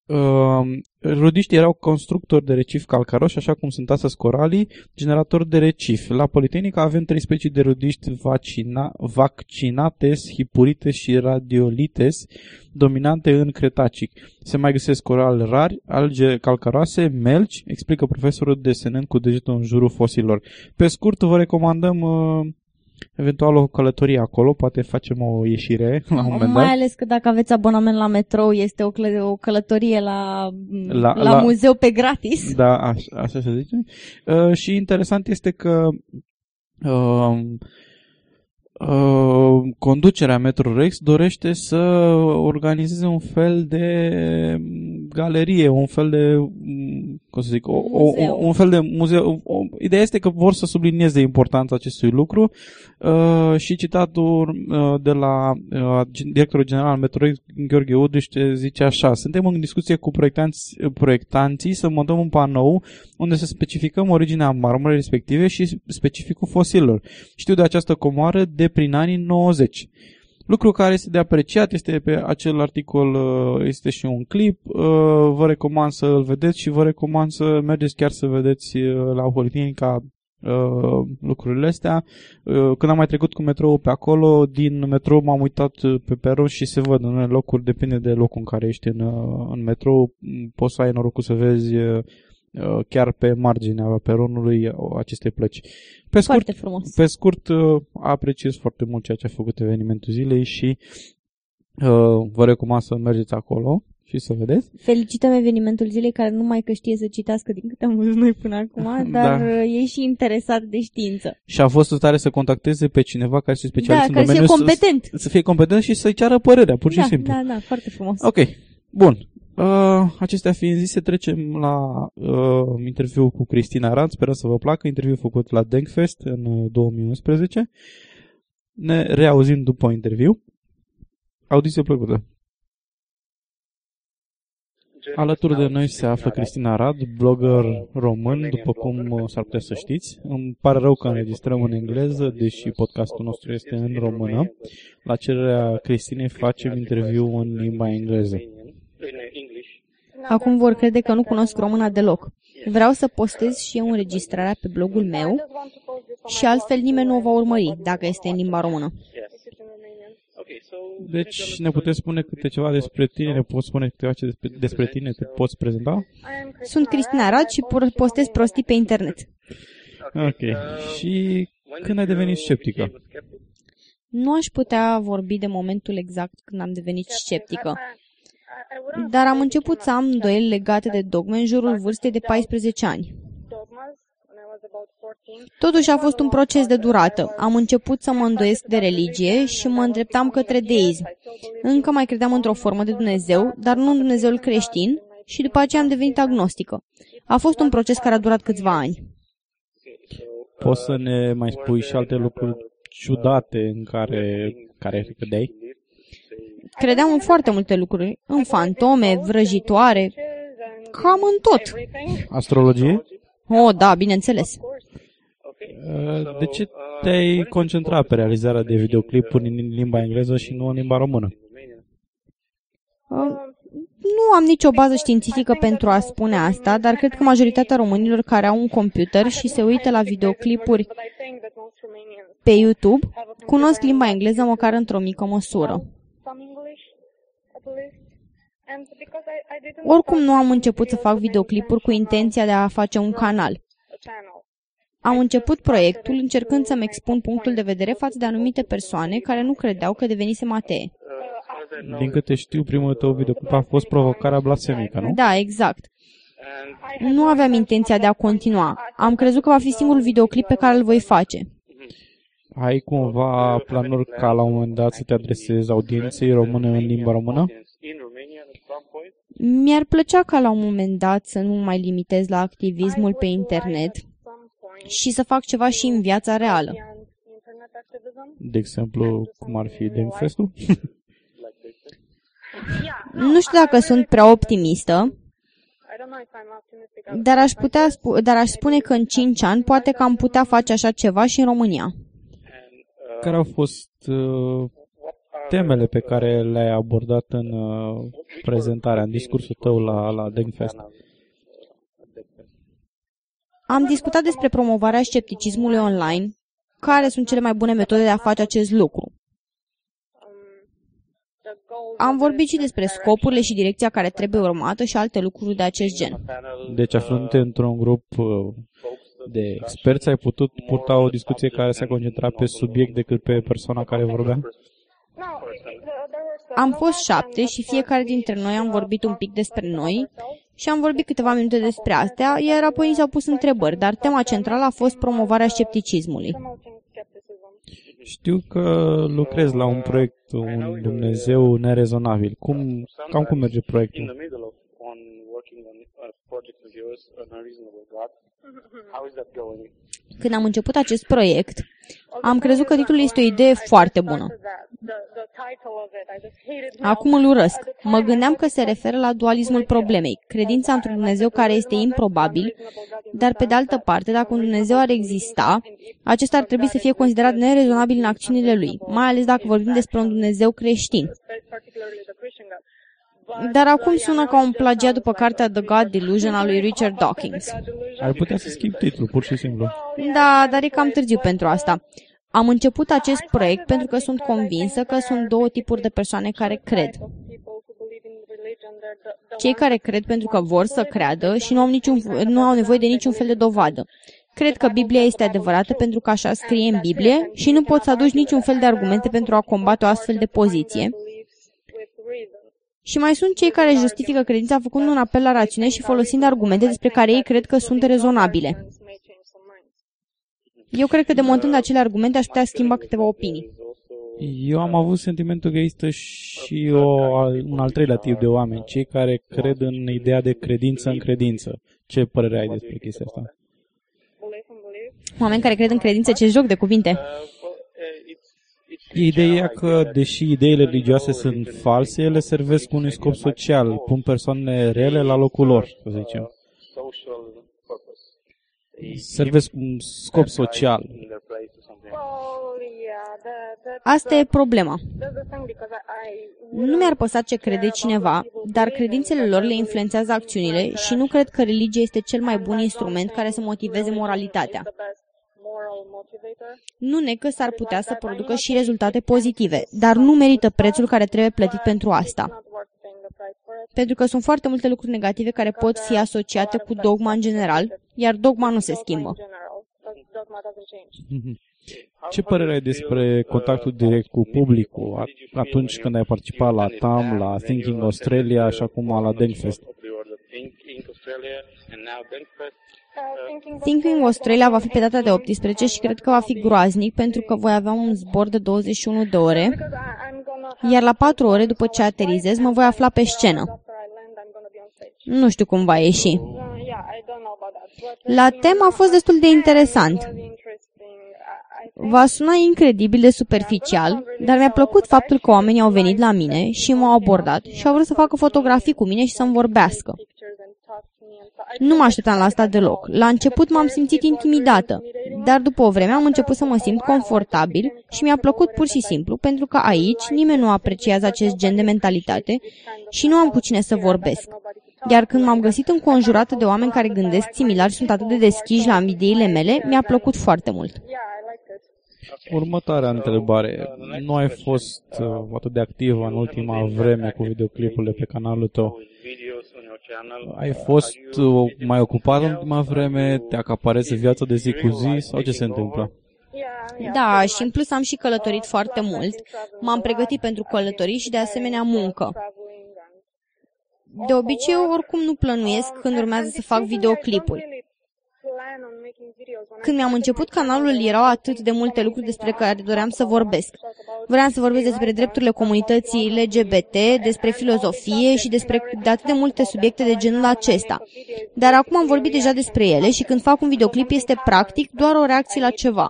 Uh, rudiștii erau constructori de recif calcaros, așa cum sunt astăzi coralii, generatori de recif. La Politehnica avem trei specii de rudiști vaccina, vaccinates, hipurites și radiolites, dominante în Cretacic. Se mai găsesc corali rari, alge calcaroase, melci, explică profesorul desenând cu degetul în jurul fosilor. Pe scurt, vă recomandăm uh, eventual o călătorie acolo, poate facem o ieșire la un moment Mai dat. ales că dacă aveți abonament la metrou, este o, clă- o călătorie la, La- la, la, la- muzeu pe gratis. Da, așa, așa se zice. Uh, și interesant este că uh, uh, conducerea Metro Rex dorește să organizeze un fel de galerie, un fel de, mm, cum să zic, o, o, Muzeu. un fel de muzeu. O, ideea este că vor să sublinieze importanța acestui lucru uh, și citatul uh, de la uh, gen- directorul general al Metro Rex, Gheorghe Udriște, zice așa, suntem în discuție cu proiectanți, proiectanții să montăm un panou unde să specificăm originea marmurei respective și specificul fosilelor. Știu de această comoară de prin anii 90. Lucru care este de apreciat, este pe acel articol, uh, este și un clip, uh, vă recomand să îl vedeți și vă recomand să mergeți chiar să vedeți uh, la Politehnica uh, lucrurile astea. Uh, când am mai trecut cu metrou pe acolo, din metrou m-am uitat uh, pe peron și se văd în unele locuri, depinde de locul în care ești în, uh, în metrou, m, poți să ai norocul să vezi uh, uh, chiar pe marginea peronului uh, aceste plăci. Pe scurt, Foarte frumos. pe scurt, uh, apreciez foarte mult ceea ce a făcut evenimentul zilei și uh, vă recomand să mergeți acolo și să vedeți. Felicităm evenimentul zilei care nu mai că știe să citească din câte am văzut noi până acum, dar Da. da. e și interesat de știință. Și a fost în stare să contacteze pe cineva care este Da, specialist în care să fie domeniu competent. Să, să fie competent și să-i ceară părerea, pur și da, simplu. da, da, foarte frumos. Ok, bun. Uh, acestea fiind zise, trecem la uh, interviul cu Cristina Rad. Sperăm să vă placă. Interviu făcut la Denkfest în uh, 2011. Ne reauzim după interviu. Audiție plăcută. Alături de noi se află Cristina Rad, blogger român, după cum uh, s-ar putea să știți. Îmi pare rău că înregistrăm în engleză, deși podcastul nostru este în română. La cererea Cristinei facem interviu în limba engleză. Acum vor crede că nu cunosc româna deloc. Vreau să postez și eu înregistrarea pe blogul meu și altfel nimeni nu o va urmări dacă este în limba română. Deci ne puteți spune câte ceva despre tine, ne poți spune câteva ce despre, despre tine, te poți prezenta? Sunt Cristina Rad și por- postez prostii pe internet. Ok. Și când ai devenit sceptică? Nu aș putea vorbi de momentul exact când am devenit sceptică, dar am început să am îndoieli legate de dogme în jurul vârstei de 14 ani. Totuși a fost un proces de durată. Am început să mă îndoiesc de religie și mă îndreptam către deism. Încă mai credeam într-o formă de Dumnezeu, dar nu în Dumnezeul creștin, și după aceea am devenit agnostică. A fost un proces care a durat câțiva ani. Poți să ne mai spui și alte lucruri ciudate în care, care credeai? Credeam în foarte multe lucruri, în fantome, vrăjitoare, cam în tot. Astrologie? Oh, da, bineînțeles. De ce te-ai concentrat pe realizarea de videoclipuri în limba engleză și nu în limba română? Uh, Nu am nicio bază științifică pentru a spune asta, dar cred că majoritatea românilor care au un computer și se uită la videoclipuri pe YouTube cunosc limba engleză măcar într-o mică măsură. Oricum nu am început să fac videoclipuri cu intenția de a face un canal. Am început proiectul încercând să-mi expun punctul de vedere față de anumite persoane care nu credeau că devenisem atee. Din câte știu, primul tău videoclip a fost provocarea blasfemică, nu? Da, exact. Nu aveam intenția de a continua. Am crezut că va fi singurul videoclip pe care îl voi face. Ai cumva planuri ca la un moment dat să te adresezi audienței române în limba română? Mi-ar plăcea ca la un moment dat să nu mai limitez la activismul pe internet și să fac ceva și în viața reală. De exemplu, cum ar fi Denkfest-ul? Nu știu dacă sunt prea optimistă, dar aș, putea spu- dar aș spune că în 5 ani poate că am putea face așa ceva și în România. Care au fost uh, temele pe care le-ai abordat în uh, prezentarea, în discursul tău la, la Denkfest? Am discutat despre promovarea scepticismului online, care sunt cele mai bune metode de a face acest lucru. Am vorbit și despre scopurile și direcția care trebuie urmată și alte lucruri de acest gen. Deci, aflându-te într-un grup uh, de experți, ai putut purta o discuție care se concentra pe subiect decât pe persoana care vorbea? Am fost șapte și fiecare dintre noi am vorbit un pic despre noi și am vorbit câteva minute despre astea, iar apoi ni s-au pus întrebări, dar tema centrală a fost promovarea scepticismului. Știu că lucrezi la un proiect, un Dumnezeu nerezonabil. Cum, cam cum merge proiectul? Când am început acest proiect, am crezut că titlul este o idee foarte bună. Acum îl urăsc. Mă gândeam că se referă la dualismul problemei, credința într-un Dumnezeu care este improbabil, dar pe de altă parte, dacă un Dumnezeu ar exista, acesta ar trebui să fie considerat nerezonabil în acțiunile lui, mai ales dacă vorbim despre un Dumnezeu creștin. Dar acum sună ca un plagiat după cartea The God Delusion a lui Richard Dawkins. Ar putea să schimb titlul, pur și simplu. Da, dar e cam târziu pentru asta. Am început acest proiect pentru că sunt convinsă că sunt două tipuri de persoane care cred. Cei care cred pentru că vor să creadă și nu au, niciun, nu au nevoie de niciun fel de dovadă. Cred că Biblia este adevărată pentru că așa scrie în Biblie și nu poți să aduci niciun fel de argumente pentru a combate o astfel de poziție. Și mai sunt cei care justifică credința făcând un apel la rațiune și folosind argumente despre care ei cred că sunt rezonabile. Eu cred că demontând acele argumente aș putea schimba câteva opinii. Eu am avut sentimentul că există și o, un al treilea tip de oameni, cei care cred în ideea de credință în credință. Ce părere ai despre chestia asta? Oameni care cred în credință, ce joc de cuvinte. Ideea că, deși ideile religioase sunt false, ele servesc unui scop social, pun persoane rele la locul lor, să zicem. Servesc un scop social. Asta e problema. Nu mi-ar păsa ce crede cineva, dar credințele lor le influențează acțiunile și nu cred că religia este cel mai bun instrument care să motiveze moralitatea. Nu ne că s-ar putea să producă și rezultate pozitive, dar nu merită prețul care trebuie plătit pentru asta. Pentru că sunt foarte multe lucruri negative care pot fi asociate cu dogma în general, iar dogma nu se schimbă. Ce părere ai despre contactul direct cu publicul atunci când ai participat la TAM, la Thinking Australia și acum la Denkfest? Thinking Australia va fi pe data de 18 și cred că va fi groaznic pentru că voi avea un zbor de 21 de ore, iar la 4 ore după ce aterizez mă voi afla pe scenă. Nu știu cum va ieși. La tema a fost destul de interesant. Va suna incredibil de superficial, dar mi-a plăcut faptul că oamenii au venit la mine și m-au abordat și au vrut să facă fotografii cu mine și să-mi vorbească. Nu mă așteptam la asta deloc. La început m-am simțit intimidată, dar după o vreme am început să mă simt confortabil și mi-a plăcut pur și simplu, pentru că aici nimeni nu apreciază acest gen de mentalitate și nu am cu cine să vorbesc. Iar când m-am găsit înconjurată de oameni care gândesc similar și sunt atât de deschiși la ideile mele, mi-a plăcut foarte mult. Următoarea întrebare. Nu ai fost uh, atât de activă în ultima vreme cu videoclipurile pe canalul tău. Ai fost uh, mai ocupat în ultima vreme? Te acaparezi viața de zi cu zi? Sau ce se întâmplă? Da, și în plus am și călătorit foarte mult. M-am pregătit pentru călătorii și de asemenea muncă. De obicei, oricum nu plănuiesc când urmează să fac videoclipuri. Când mi-am început canalul, erau atât de multe lucruri despre care doream să vorbesc. Vreau să vorbesc despre drepturile comunității LGBT, despre filozofie și despre de atât de multe subiecte de genul acesta. Dar acum am vorbit deja despre ele și când fac un videoclip este practic doar o reacție la ceva.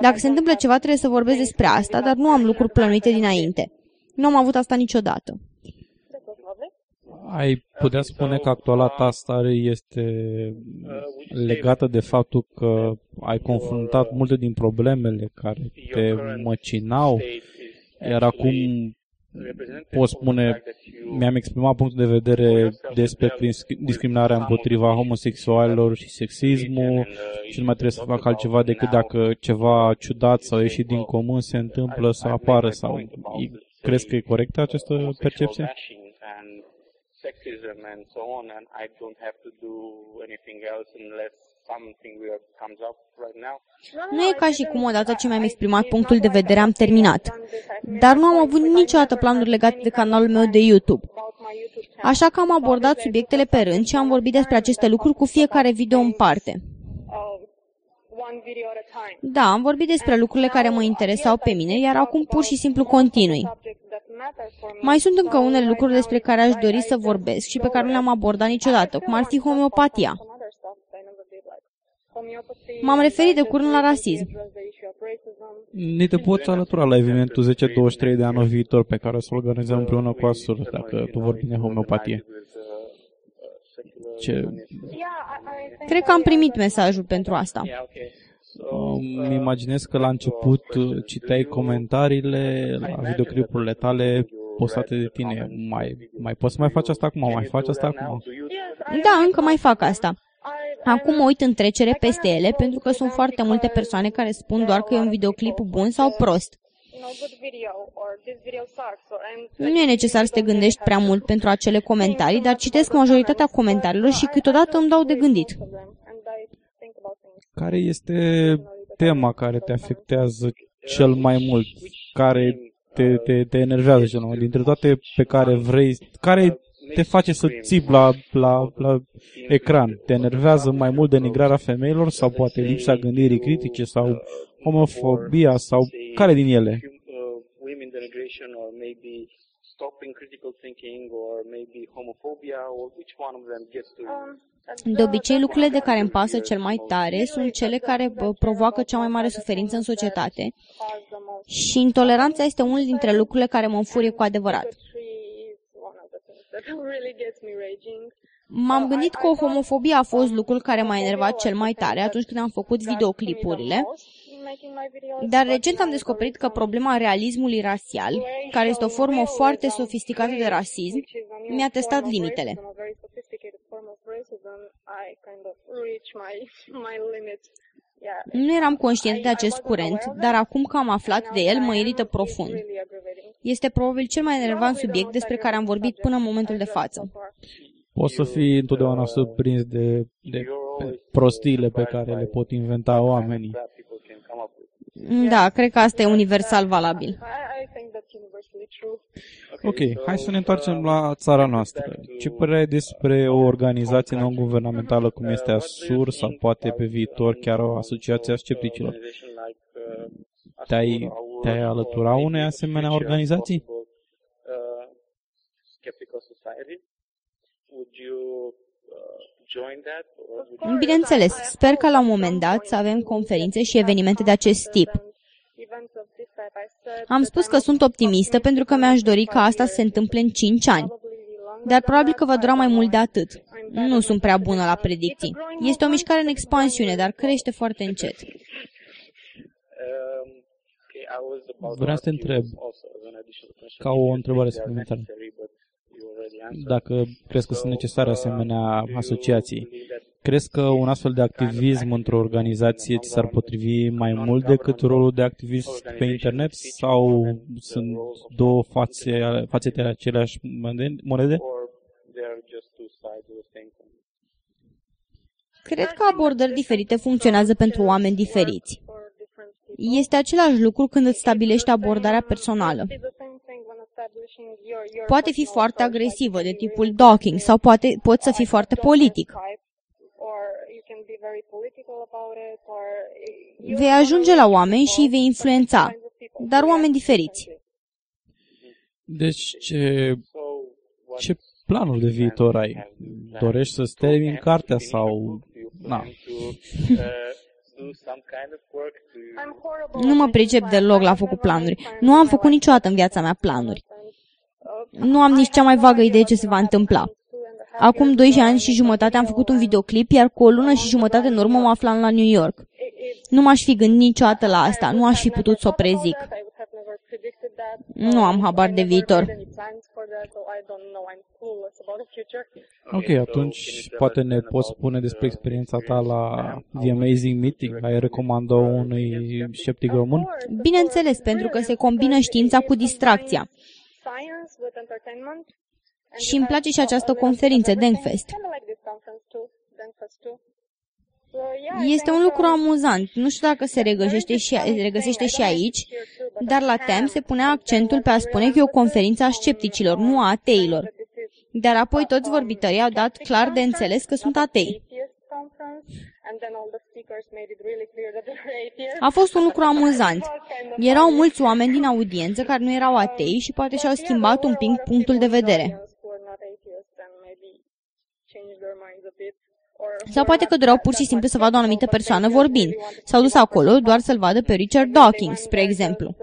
Dacă se întâmplă ceva, trebuie să vorbesc despre asta, dar nu am lucruri plănuite dinainte. Nu am avut asta niciodată. Ai putea spune că actuala ta stare este legată de faptul că ai confruntat multe din problemele care te măcinau, iar acum pot spune, mi-am exprimat punctul de vedere despre discriminarea împotriva homosexualilor și sexismul. și nu mai trebuie să fac altceva decât dacă ceva ciudat sau ieșit din comun se întâmplă să apară sau crezi că e corectă această percepție? Sexism and so on, and I don't have to do anything else unless something weird comes up right now. Nu e ca și cum odată ce mi-am exprimat punctul de vedere am terminat, dar nu am avut niciodată planuri legate de canalul meu de YouTube. Așa că am abordat subiectele pe rând și am vorbit despre aceste lucruri cu fiecare video în parte. Da, am vorbit despre lucrurile care mă interesau pe mine, iar acum pur și simplu continui. Mai sunt încă unele lucruri despre care aș dori să vorbesc și pe care nu le-am abordat niciodată, cum ar fi homeopatia. M-am referit de curând la rasism. Ni te poți alătura la evenimentul 10-23 de anul viitor pe care o să organizăm împreună cu Asur, dacă tu vorbi de homeopatie. Ce... Cred că am primit mesajul pentru asta. Îmi imaginez că la început citeai comentariile la videoclipurile tale postate de tine. Mai, mai poți să mai faci asta acum? Mai faci asta acum? Da, încă mai fac asta. Acum mă uit în trecere peste ele pentru că sunt foarte multe persoane care spun doar că e un videoclip bun sau prost. Nu e necesar să te gândești prea mult pentru acele comentarii, dar citesc majoritatea comentariilor și câteodată îmi dau de gândit. Care este tema care te afectează cel mai mult? Care te, te, te enervează cel mai mult? Dintre toate pe care vrei, care te face să țip la, la, la ecran? Te enervează mai mult denigrarea femeilor sau poate lipsa gândirii critice sau homofobia sau care din ele? Women denigration or maybe stopping critical thinking or maybe homophobia or which one of them gets to you? De obicei, lucrurile de care îmi pasă cel mai tare sunt cele care bă, provoacă cea mai mare suferință în societate și intoleranța este unul dintre lucrurile care mă înfurie cu adevărat. M-am gândit că homofobia a fost lucrul care m-a enervat cel mai tare atunci când am făcut videoclipurile, dar recent am descoperit că problema realismului rasial, care este o formă foarte sofisticată de rasism, mi-a testat limitele. Nu eram conștient de acest curent, dar acum că am aflat de el, mă irită profund. Este probabil cel mai enervant subiect despre care am vorbit până în momentul de față. Poți să fii întotdeauna surprins de, de prostiile pe care le pot inventa oamenii. Da, cred că asta e universal valabil. Ok, hai să ne întoarcem la țara noastră. Ce părere ai despre o organizație non-guvernamentală cum este ASUR sau poate pe viitor chiar o asociație a scepticilor? Te-ai, te-ai alătura unei asemenea organizații? Bineînțeles, sper că la un moment dat să avem conferințe și evenimente de acest tip. Am spus că sunt optimistă pentru că mi-aș dori ca asta să se întâmple în 5 ani. Dar probabil că va dura mai mult de atât. Nu sunt prea bună la predicții. Este o mișcare în expansiune, dar crește foarte încet. Vreau să te întreb, ca o întrebare suplimentară, dacă crezi că sunt necesare asemenea asociații. Crezi că un astfel de activism într-o organizație ți s-ar potrivi mai mult decât rolul de activist pe internet sau sunt două fațe, fațete ale aceleași monede? Cred că abordări diferite funcționează pentru oameni diferiți. Este același lucru când îți stabilești abordarea personală. Poate fi foarte agresivă, de tipul docking, sau poate poți să fii foarte politic. Vei ajunge la oameni și îi vei influența, dar oameni diferiți. Deci, ce, ce planuri de viitor ai? Dorești să-ți termini cartea sau... Na. Nu mă pricep deloc la făcut planuri. Nu am făcut niciodată în viața mea planuri. Nu am nici cea mai vagă idee ce se va întâmpla. Acum 12 ani și jumătate am făcut un videoclip, iar cu o lună și jumătate în urmă mă aflam la New York. Nu m-aș fi gândit niciodată la asta, nu aș fi putut să o prezic. Nu am habar de viitor. Ok, atunci poate ne poți spune despre experiența ta la The Amazing Meeting. Ai recomanda unui sceptic român? Bineînțeles, pentru că se combină știința cu distracția. Și îmi place și această conferință, Denkfest. Este un lucru amuzant. Nu știu dacă se regăsește și, regăsește și aici, dar la TEM se punea accentul pe a spune că e o conferință a scepticilor, nu a ateilor. Dar apoi toți vorbitorii au dat clar de înțeles că sunt atei. A fost un lucru amuzant. Erau mulți oameni din audiență care nu erau atei și poate și-au schimbat un pic punctul de vedere. Sau poate că doreau pur și simplu să vadă o anumită persoană vorbind. S-au dus acolo doar să-l vadă pe Richard Dawkins, spre exemplu.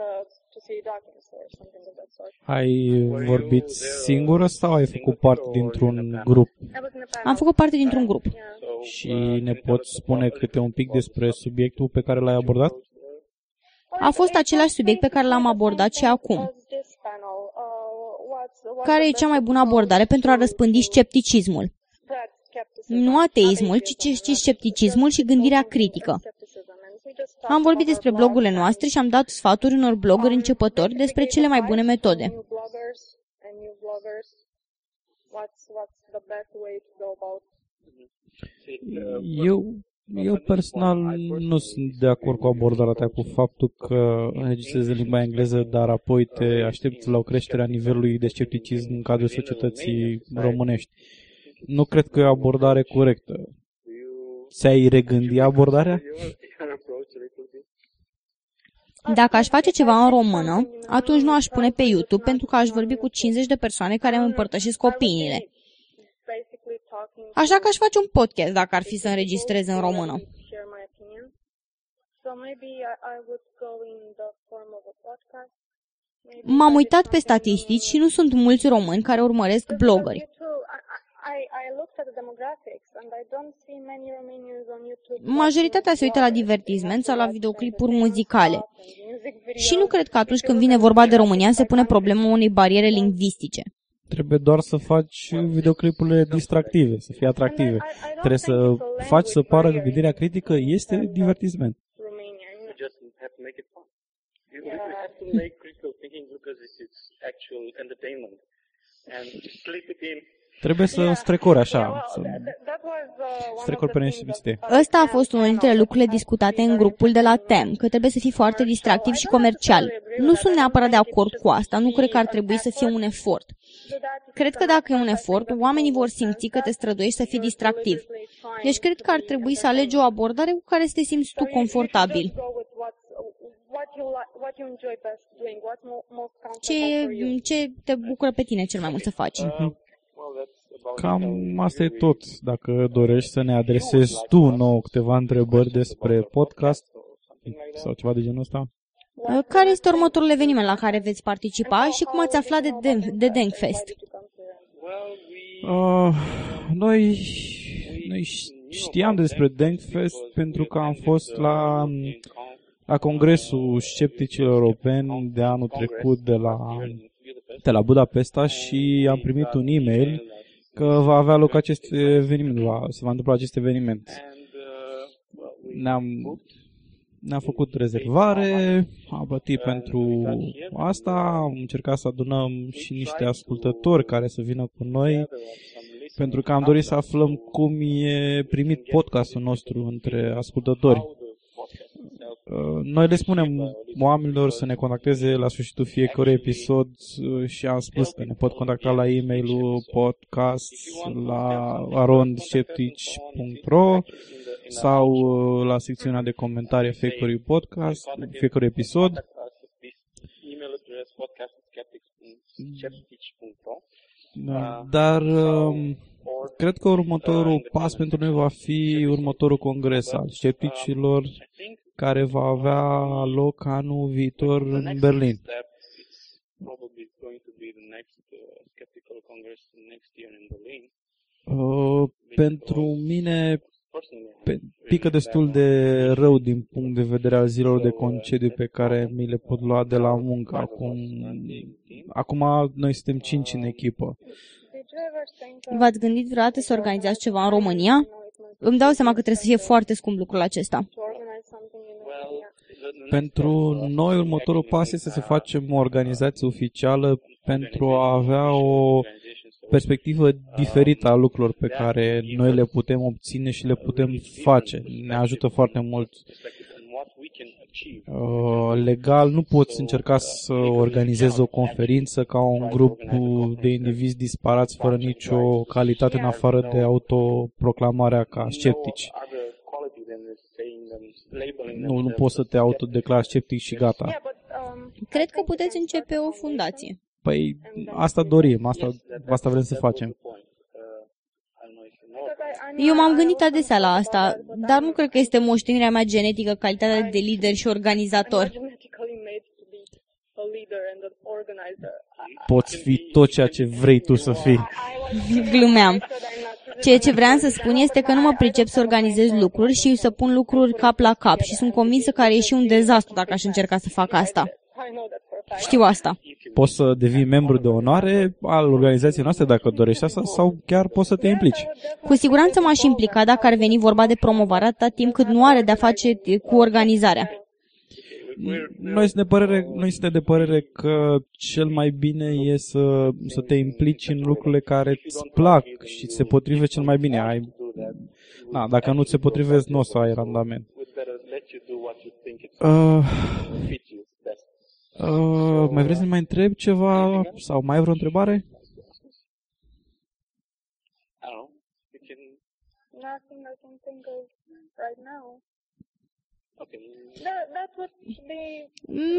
Ai vorbit singură sau ai făcut parte dintr-un grup? Am făcut parte dintr-un grup. Și ne poți spune câte un pic despre subiectul pe care l-ai abordat? A fost același subiect pe care l-am abordat și acum. care e cea mai bună abordare pentru a răspândi scepticismul. Nu ateismul, ci, ci scepticismul și gândirea critică. Am vorbit despre blogurile noastre și am dat sfaturi unor blogări începători despre cele mai bune metode. Eu, eu personal nu sunt de acord cu abordarea ta cu faptul că înregistrezi în limba engleză, dar apoi te aștepți la o creștere a nivelului de scepticism în cadrul societății românești. Nu cred că e o abordare corectă. Ți-ai regândi abordarea? Dacă aș face ceva în română, atunci nu aș pune pe YouTube pentru că aș vorbi cu 50 de persoane care îmi împărtășesc opiniile. Așa că aș face un podcast dacă ar fi să înregistrez în română. M-am uitat pe statistici și nu sunt mulți români care urmăresc blogări. Majoritatea se uită la divertisment sau la videoclipuri muzicale. Și nu cred că atunci când vine vorba de România se pune problema unei bariere lingvistice. Trebuie doar să faci videoclipurile distractive, să fie atractive. Trebuie să faci să pară că gândirea critică este divertisment. Trebuie să strecori așa, să strecori pe niște Ăsta a fost unul dintre lucrurile discutate în grupul de la TEM, că trebuie să fii foarte distractiv și comercial. Nu sunt neapărat de acord cu asta, nu cred că ar trebui să fie un efort. Cred că dacă e un efort, oamenii vor simți că te străduiești să fii distractiv. Deci cred că ar trebui să alegi o abordare cu care să te simți tu confortabil. Ce, ce te bucură pe tine cel mai mult să faci? Cam asta e tot. Dacă dorești să ne adresezi tu nouă câteva întrebări despre podcast sau ceva de genul ăsta. Care este următorul eveniment la care veți participa și cum ați aflat de, de, de Denkfest? Uh, noi, noi știam despre Denkfest pentru că am fost la, la Congresul Scepticilor Europeni de anul trecut de la, de la Budapesta și am primit un e-mail că va avea loc acest eveniment, va, se va întâmpla acest eveniment. Ne-am, ne-am făcut rezervare, am plătit pentru asta, am încercat să adunăm și niște ascultători care să vină cu noi, pentru că am dorit să aflăm cum e primit podcastul nostru între ascultători. Uh, noi le spunem oamenilor să ne contacteze la sfârșitul fiecărui episod uh, și am spus că ne pot contacta la e-mailul podcast la arondskeptici.ro sau uh, la secțiunea de comentarii fiecărui podcast, fiecărui episod. Da, dar um, cred că următorul pas pentru noi va fi următorul congres al scepticilor care va avea loc anul viitor în Berlin. Uh, pentru mine pe, pică destul de rău din punct de vedere al zilelor de concediu pe care mi le pot lua de la muncă. Acum, acum noi suntem cinci în echipă. V-ați gândit vreodată să organizați ceva în România? Îmi dau seama că trebuie să fie foarte scump lucrul acesta. Pentru noi, următorul pas este să facem o organizație oficială pentru a avea o perspectivă diferită a lucrurilor pe care noi le putem obține și le putem face. Ne ajută foarte mult. Uh, legal nu poți încerca să organizezi o conferință ca un grup de indivizi disparați fără nicio calitate în afară de autoproclamarea ca sceptici. Nu, nu poți să te autodeclari sceptic și gata. Cred că puteți începe o fundație. Păi asta dorim, asta, asta vrem să facem. Eu m-am gândit adesea la asta, dar nu cred că este moștenirea mea genetică calitatea de lider și organizator. Poți fi tot ceea ce vrei tu să fii. Glumeam. Ceea ce vreau să spun este că nu mă pricep să organizez lucruri și să pun lucruri cap la cap și sunt convinsă că ar ieși un dezastru dacă aș încerca să fac asta. Știu asta. Poți să devii membru de onoare al organizației noastre dacă dorești asta sau chiar poți să te implici. Cu siguranță m-aș implica dacă ar veni vorba de promovare atâta timp cât nu are de-a face cu organizarea. Noi suntem de părere, noi suntem de părere că cel mai bine e să, să te implici în lucrurile care îți plac și se potrive cel mai bine. Ai, da, dacă nu ți se potrivesc, nu o să ai randament. Uh, uh, mai vreți să mai întreb ceva sau mai ai vreo întrebare? Nothing I can think of right now. That, that would be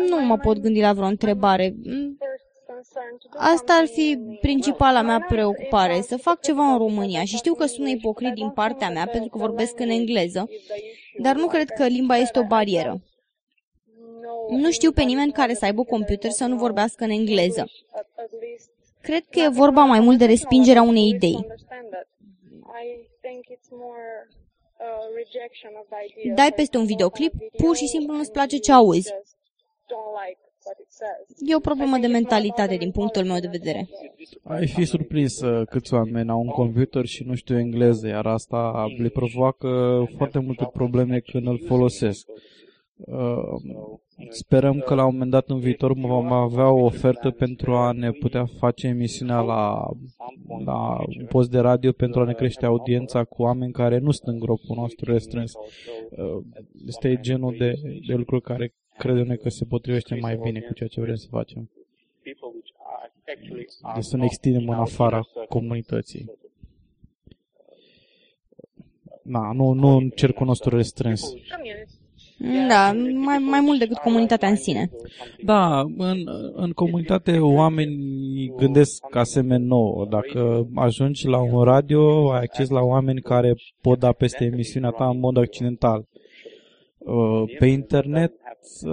Nu mă pot gândi la vreo întrebare. Asta ar fi principala mea preocupare, să fac ceva în România și știu că sună ipocrit din partea mea pentru că vorbesc în engleză, dar nu cred că limba este o barieră. Nu știu pe nimeni care să aibă computer să nu vorbească în engleză. Cred că e vorba mai mult de respingerea unei idei. Dai peste un videoclip, pur și simplu nu-ți place ce auzi. E o problemă de mentalitate din punctul meu de vedere. Ai fi surprins uh, câți oameni au un computer și nu știu engleză, iar asta le provoacă foarte multe probleme când îl folosesc. Uh, sperăm că la un moment dat în viitor vom avea o ofertă pentru a ne putea face emisiunea la, la un post de radio pentru a ne crește audiența cu oameni care nu sunt în grupul nostru restrâns. Uh, este genul de, de lucru care credem noi că se potrivește mai bine cu ceea ce vrem să facem. Deci să ne extindem în afara comunității. Na, nu, nu în cercul nostru restrâns. Da, mai, mai mult decât comunitatea în sine. Da, în, în comunitate oamenii gândesc asemenea nouă. Dacă ajungi la un radio, ai acces la oameni care pot da peste emisiunea ta în mod accidental. Uh, pe internet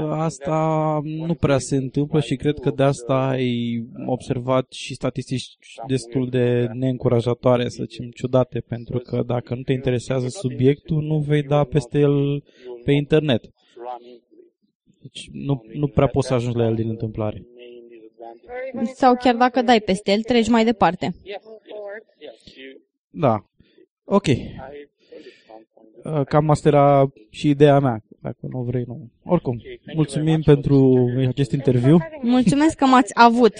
asta nu prea se întâmplă și cred că de asta ai observat și statistici destul de neîncurajatoare, să zicem, ciudate, pentru că dacă nu te interesează subiectul, nu vei da peste el pe internet. Deci nu, nu prea poți să ajungi la el din întâmplare. Sau chiar dacă dai peste el, treci mai departe. Da. Ok. Cam asta era și ideea mea. Dacă nu vrei, nu. Oricum, mulțumim pentru acest interviu. Mulțumesc că m-ați avut.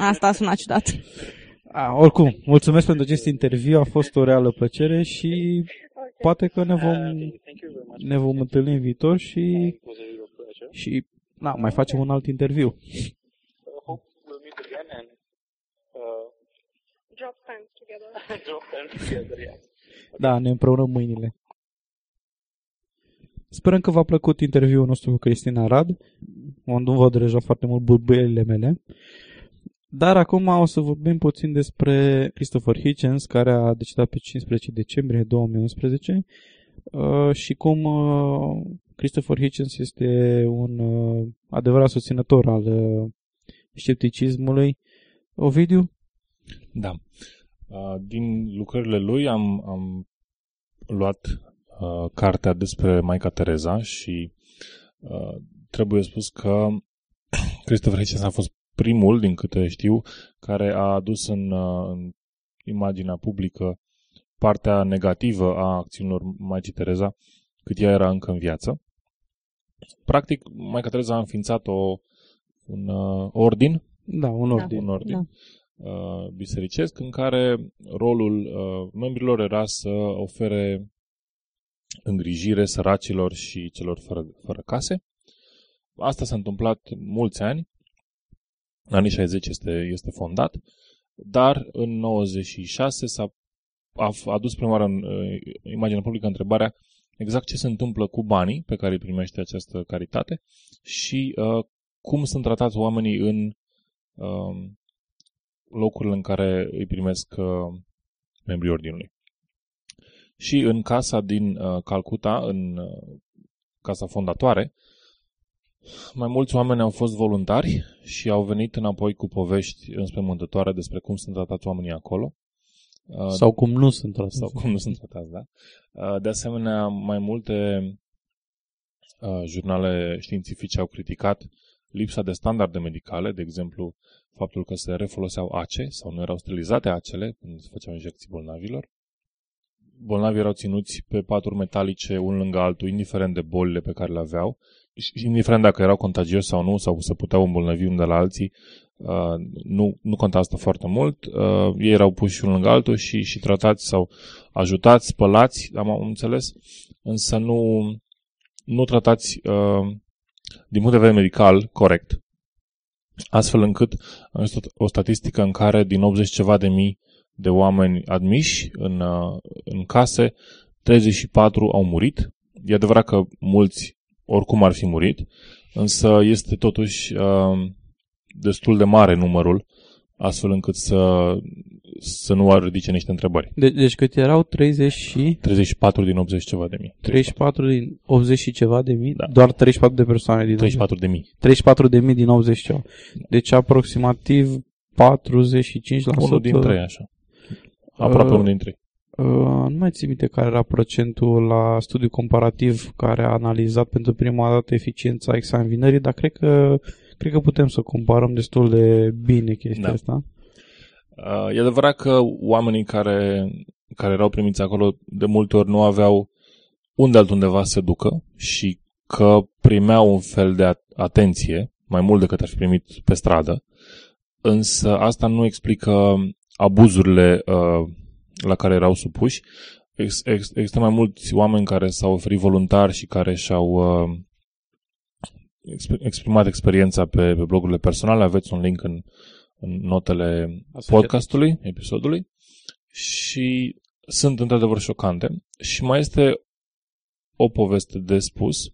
Asta a sunat ciudat. A, oricum, mulțumesc pentru acest interviu. A fost o reală plăcere și poate că ne vom, ne vom întâlni în viitor și, și na, mai facem un alt interviu. Da, ne împreunăm mâinile. Sperăm că v-a plăcut interviul nostru cu Cristina Rad. Nu văd deja foarte mult burbăielile mele. Dar acum o să vorbim puțin despre Christopher Hitchens, care a decedat pe 15 decembrie 2011 uh, și cum uh, Christopher Hitchens este un uh, adevărat susținător al uh, scepticismului. Ovidiu? Da. Uh, din lucrările lui am, am luat uh, cartea despre Maica Tereza și uh, trebuie spus că Christopher Hitchens a fost primul, din câte știu, care a adus în, uh, în imaginea publică partea negativă a acțiunilor Maicii Tereza cât ea era încă în viață. Practic, Maica Tereza a înființat o, un uh, ordin, da, un ordin, un ordin Da. uh, bisericesc în care rolul uh, membrilor era să ofere îngrijire săracilor și celor fără, fără case. Asta s-a întâmplat mulți ani. În anii 60 este, este fondat, dar în 96 s-a a adus prima oară în uh, imaginea publică întrebarea exact ce se întâmplă cu banii pe care îi primește această caritate și uh, cum sunt tratați oamenii în uh, locurile în care îi primesc uh, membrii ordinului. Și în casa din uh, Calcuta, în uh, casa fondatoare, mai mulți oameni au fost voluntari și au venit înapoi cu povești înspăimântătoare despre cum sunt tratați oamenii acolo. Uh, Sau cum nu sunt tratați. Sau cum nu sunt tratați, da. Uh, De asemenea, mai multe uh, jurnale științifice au criticat lipsa de standarde medicale, de exemplu, faptul că se refoloseau ace sau nu erau sterilizate acele când se făceau injecții bolnavilor. Bolnavii erau ținuți pe paturi metalice unul lângă altul, indiferent de bolile pe care le aveau, și indiferent dacă erau contagioși sau nu, sau se puteau îmbolnăvi unul de la alții, uh, nu, nu conta asta foarte mult. Uh, ei erau puși unul lângă altul și, și tratați sau ajutați, spălați, am înțeles, însă nu, nu tratați uh, din punct de vedere medical corect. Astfel încât am văzut o statistică în care din 80 ceva de mii de oameni admiși în, uh, în case, 34 au murit. E adevărat că mulți oricum ar fi murit, însă este totuși uh, destul de mare numărul, astfel încât să, să nu ar ridice niște întrebări. De- deci cât erau 30 și... 34 din 80 ceva de mii. 34 din 80 și ceva de mii? Da. Doar 34 de persoane din 34 de mii. 34 de mii din 80 ceva. Deci aproximativ 45%. Unul din trei, așa. Aproape Uh, unul din trei. Uh, nu mai țin minte care era procentul la studiu comparativ care a analizat pentru prima dată eficiența examinării, dar cred că, cred că putem să comparăm destul de bine chestia Da. asta. Uh, E adevărat că oamenii care, care erau primiți acolo de multe ori nu aveau unde altundeva să se ducă și că primeau un fel de at- atenție, mai mult decât ar fi primit pe stradă, însă asta nu explică abuzurile uh, la care erau supuși. Ex- ex- există mai mulți oameni care s-au oferit voluntar și care și-au uh, exp- exprimat experiența pe, pe blogurile personale. Aveți un link în, în notele podcastului, episodului. Și sunt într-adevăr șocante. Și mai este o poveste de spus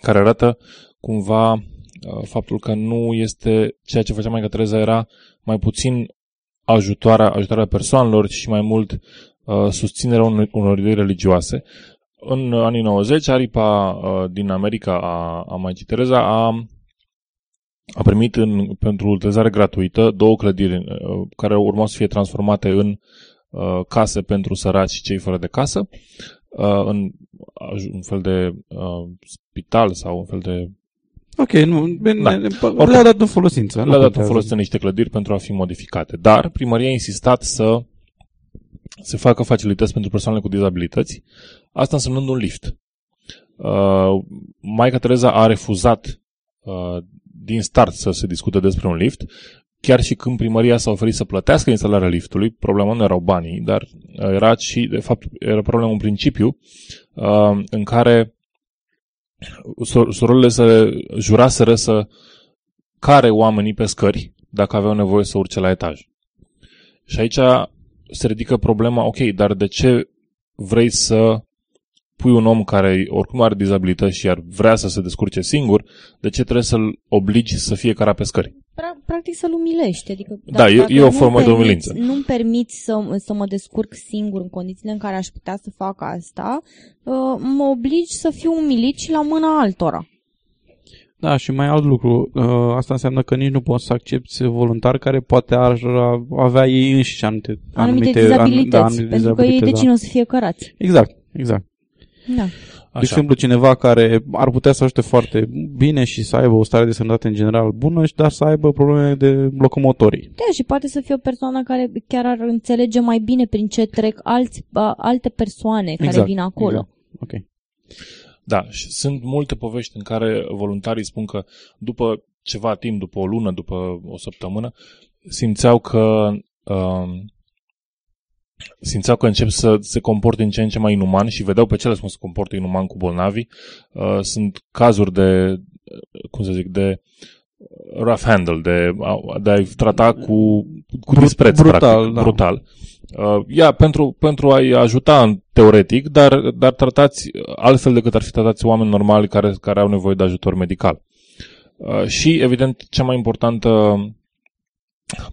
care arată cumva uh, faptul că nu este ceea ce făcea Maica Tereza era mai puțin ajutoarea, ajutoarea persoanelor și mai mult uh, susținerea unor, unor idei religioase. În anii 90, aripa uh, din America a, a Maicii Tereza a, a primit în, pentru utilizare gratuită două clădiri uh, care urmau să fie transformate în uh, case pentru săraci și cei fără de casă, uh, în aj- un fel de uh, spital sau un fel de Ok, nu, bine, Da. da. le-a dat în folosință. nu le-a dat în contează. folosință niște clădiri pentru a fi modificate. Dar primăria a insistat să se facă facilități pentru persoanele cu dizabilități, asta însemnând un lift. Uh, Maica Tereza a refuzat uh, din start să se discute despre un lift, chiar și când primăria s-a oferit să plătească instalarea liftului, problema nu erau banii, dar uh, era și, de fapt, era problema un principiu uh, în care sor- surorile să juraseră să care oamenii pe scări dacă aveau nevoie să urce la etaj. Și aici se ridică problema, ok, dar de ce vrei să pui un om care oricum are dizabilități și ar vrea să se descurce singur, de ce trebuie să-l obligi să fie cara pe scări? Pra- practic să-l umilești. Adică, Da, e- dacă e o nu formă de permiți- umilință. Nu-mi permiți să, să mă descurc singur în condițiile în care aș putea să fac asta, uh, mă obligi să fiu umilit și la mâna altora. Da, și mai alt lucru. Uh, Asta înseamnă că nici nu poți să accepti voluntari care poate ar avea ei înșiși anumite, Anumite, an- dizabilități. da, anumite pentru că ei de dizabilități, cine o să fie cărați. da. Exact, exact. Da. De exemplu, cineva care ar putea să ajute foarte bine și să aibă o stare de sănătate în general bună, și dar să aibă probleme de locomotorii. Da, și poate să fie o persoană care chiar ar înțelege mai bine prin ce trec alți, a, alte persoane care Exact, vin acolo. Ok. Da, și sunt multe povești în care voluntarii spun că după ceva timp, după o lună, după o săptămână, simțeau că uh, simțeau că încep să se comporte în ce în ce mai inuman și vedeau pe cele cum se comportă inuman cu bolnavi. Uh, sunt cazuri de, uh, cum să zic, de rough handle, de, a- de a-i trata cu, cu Brut- dispreț, brutal, practic, da. brutal. Uh, ia, pentru, pentru a-i ajuta în teoretic, dar, dar tratați altfel decât ar fi tratați oameni normali care, care au nevoie de ajutor medical. Uh, și, evident, cea mai importantă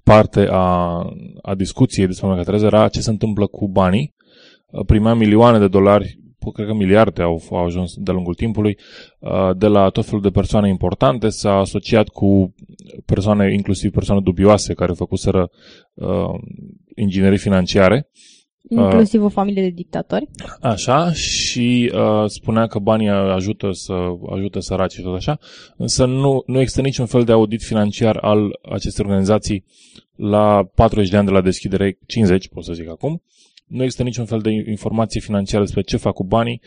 parte a, a discuției despre Maica Tereza era ce se întâmplă cu banii. Uh, Primea milioane de dolari, cred că miliarde au, au ajuns de-a lungul timpului, uh, de la tot felul de persoane importante, s-a asociat cu persoane, inclusiv persoane dubioase care făcuseră uh, inginerii financiare Inclusiv o familie de dictatori. Așa, și uh, spunea că banii ajută să ajută săraci și tot așa, însă nu, nu există niciun fel de audit financiar al acestei organizații la 40 de ani de la deschidere, 50 pot să zic acum, nu există niciun fel de informație financiară despre ce fac cu banii,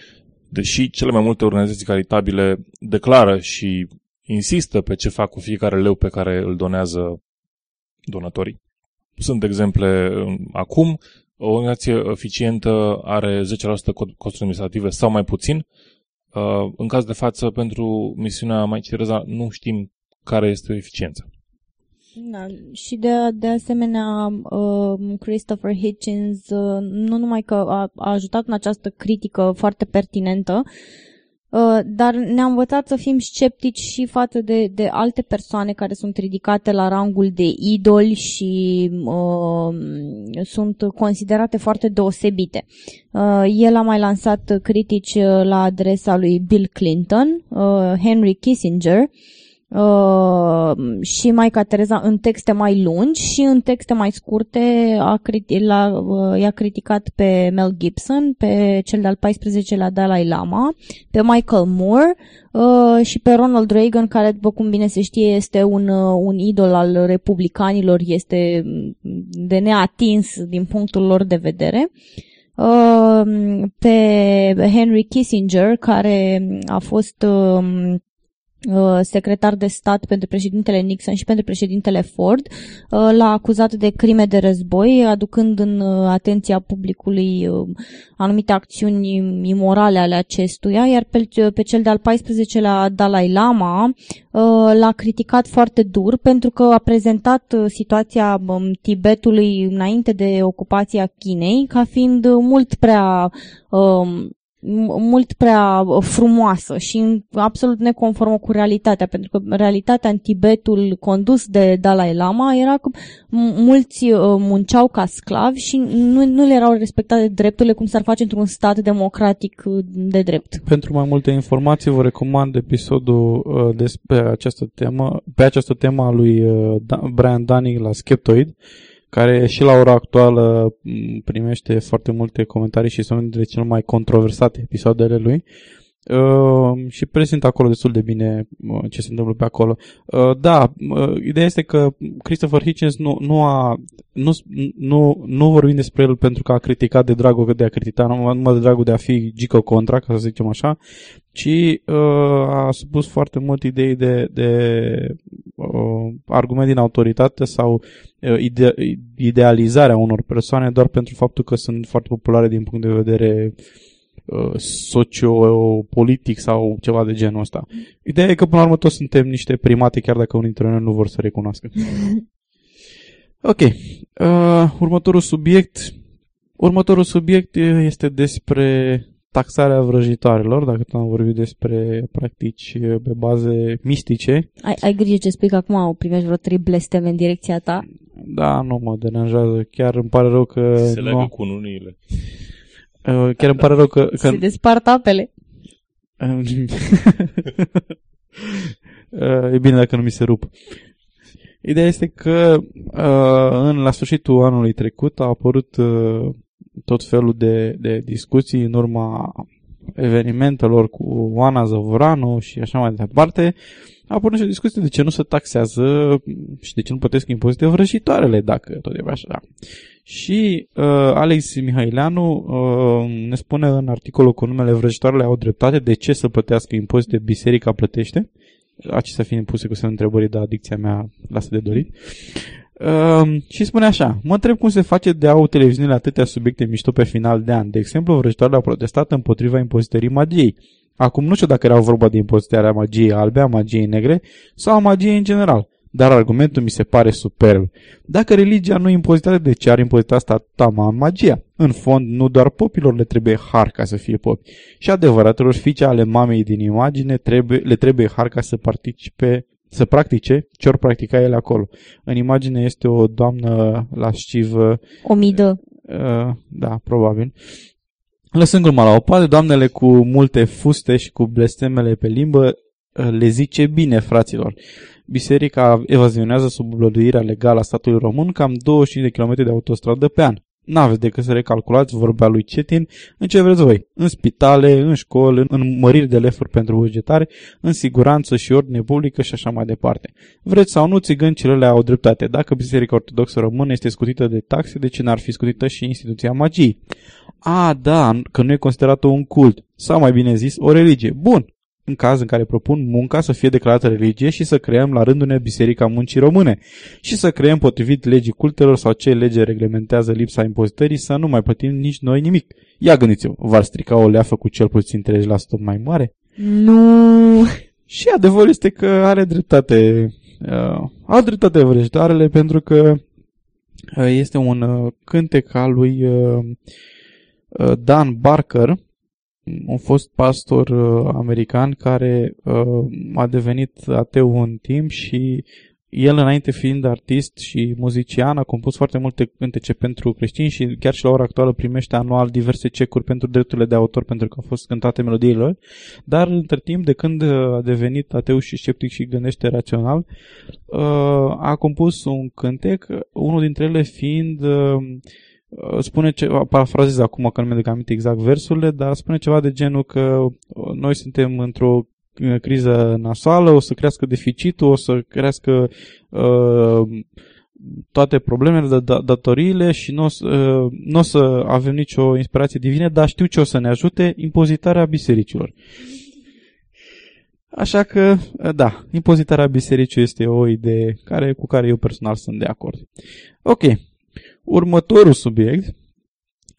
deși cele mai multe organizații caritabile declară și insistă pe ce fac cu fiecare leu pe care îl donează donatorii. Sunt exemple um, acum, o organizație eficientă are 10% costuri administrative sau mai puțin. Uh, în caz de față, pentru misiunea mai Cereza, nu știm care este eficiența. Da, și de, de asemenea, uh, Christopher Hitchens, uh, nu numai că a, a ajutat în această critică foarte pertinentă, Uh, dar ne-a învățat să fim sceptici și față de, de alte persoane care sunt ridicate la rangul de idoli și uh, sunt considerate foarte deosebite. Uh, el a mai lansat critici uh, la adresa lui Bill Clinton, uh, Henry Kissinger, uh, Uh, și Maica Tereza în texte mai lungi și în texte mai scurte a, l-a, uh, i-a criticat pe Mel Gibson, pe cel de-al 14-lea Dalai Lama, pe Michael Moore uh, și pe Ronald Reagan, care, după cum bine se știe, este un, uh, un idol al republicanilor, este de neatins din punctul lor de vedere. Uh, pe Henry Kissinger, care a fost uh, Uh, secretar de stat pentru președintele Nixon și pentru președintele Ford, uh, l-a acuzat de crime de război, aducând în uh, atenția publicului anumite acțiuni imorale ale acestuia, iar pe, pe cel de-al 14-lea Dalai Lama l-a criticat foarte dur pentru că a prezentat situația um, Tibetului înainte de ocupația Chinei ca fiind mult prea um, mult prea uh, frumoasă și absolut neconformă cu realitatea, pentru că realitatea în Tibetul condus de Dalai Lama era că mulți uh, munceau ca sclavi și nu, nu le erau respectate drepturile cum s-ar face într-un stat democratic uh, de drept. Pentru mai multe informații vă recomand episodul despre această temă, pe această temă a lui Brian Dunning la Skeptoid care și la ora actuală primește foarte multe comentarii și sunt dintre cele mai controversate episoadele lui. Uh, și prezintă acolo destul de bine uh, ce se întâmplă pe acolo. Uh, da, uh, ideea este că Christopher Hitchens nu, nu a nu, nu, nu vorbim despre el pentru că a criticat de dragul de a critica, numai de dragul de a fi gico contra, ca să zicem așa, ci uh, a supus foarte mult idei de, de uh, argument din autoritate sau uh, ide- idealizarea unor persoane doar pentru faptul că sunt foarte populare din punct de vedere uh, Uh, sociopolitic sau ceva de genul ăsta. Ideea e că până la urmă toți suntem niște primate, chiar dacă unii dintre noi nu vor să recunoască. Ok. Uh, următorul subiect. Următorul subiect este despre taxarea vrăjitoarelor, dacă tot am vorbit despre practici pe baze mistice. Ai, ai grijă ce spui că acum o primești vreo trei blesteme în direcția ta? Da, nu mă deranjează. Chiar îmi pare rău că... Se leagă nu... cu unile. Uh, chiar îmi pare rău că... că... Se despart apele. Uh, e bine dacă nu mi se rup. Ideea este că uh, în, la sfârșitul anului trecut a apărut uh, tot felul de, de discuții în urma evenimentelor cu Oana Zăvoranu și așa mai departe. A apărut și o discuție de ce nu se taxează și de ce nu plătesc impozite vrăjitoarele, dacă tot e așa. Și uh, Alex Mihaileanu uh, ne spune în articolul cu numele Vrăjitoarele au dreptate de ce să plătească impozite biserica plătește. Acestea fiind puse cu semn întrebării, dar adicția mea lasă de dorit. Uh, și spune așa, mă întreb cum se face de a au televiziunile atâtea subiecte mișto pe final de an. De exemplu, vrăjitoarele au protestat împotriva impozitării magiei. Acum nu știu dacă era vorba de impozitarea magiei albe, a magiei negre sau a magiei în general dar argumentul mi se pare superb. Dacă religia nu impozitează, de ce ar impozita statama magia? În fond, nu doar popilor le trebuie har ca să fie popi. Și adevăratelor fiice ale mamei din imagine trebuie, le trebuie har ca să participe să practice ce ori practica ele acolo. În imagine este o doamnă lascivă. O midă. Uh, da, probabil. Lăsând gluma la o parte, doamnele cu multe fuste și cu blestemele pe limbă uh, le zice bine, fraților. Biserica evazionează sub oblăduirea legală a statului român cam 25 de km de autostradă pe an. N-aveți decât să recalculați vorbea lui Cetin în ce vreți voi. În spitale, în școli, în măriri de lefuri pentru bugetare, în siguranță și ordine publică și așa mai departe. Vreți sau nu, țigăncilele au dreptate. Dacă Biserica Ortodoxă Română este scutită de taxe, de ce n-ar fi scutită și instituția magiei? A, da, că nu e considerată un cult, sau mai bine zis, o religie. Bun, în caz în care propun munca să fie declarată religie și să creăm la rândul ne Biserica Muncii Române și să creăm potrivit legii cultelor sau ce lege reglementează lipsa impozitării să nu mai plătim nici noi nimic. Ia gândiți-vă, v-ar strica o leafă cu cel puțin 30% mai mare? Nu. Și adevărul este că are dreptate, uh, au dreptate vrăjitoarele pentru că uh, este un uh, cântec al lui uh, uh, Dan Barker, un fost pastor uh, american care uh, a devenit ateu în timp și el înainte fiind artist și muzician a compus foarte multe cântece pentru creștini și chiar și la ora actuală primește anual diverse cecuri pentru drepturile de autor pentru că au fost cântate melodiile lor, dar între timp de când a devenit ateu și sceptic și gândește rațional, uh, a compus un cântec, unul dintre ele fiind uh, spune ceva, parafrazez acum că nu mi-aduc aminte exact versurile, dar spune ceva de genul că noi suntem într-o criză nasoală, o să crească deficitul, o să crească uh, toate problemele, de da, datoriile și nu o, să, uh, nu o să avem nicio inspirație divină, dar știu ce o să ne ajute, impozitarea bisericilor. Așa că, da, impozitarea bisericii este o idee care, cu care eu personal sunt de acord. Ok, următorul subiect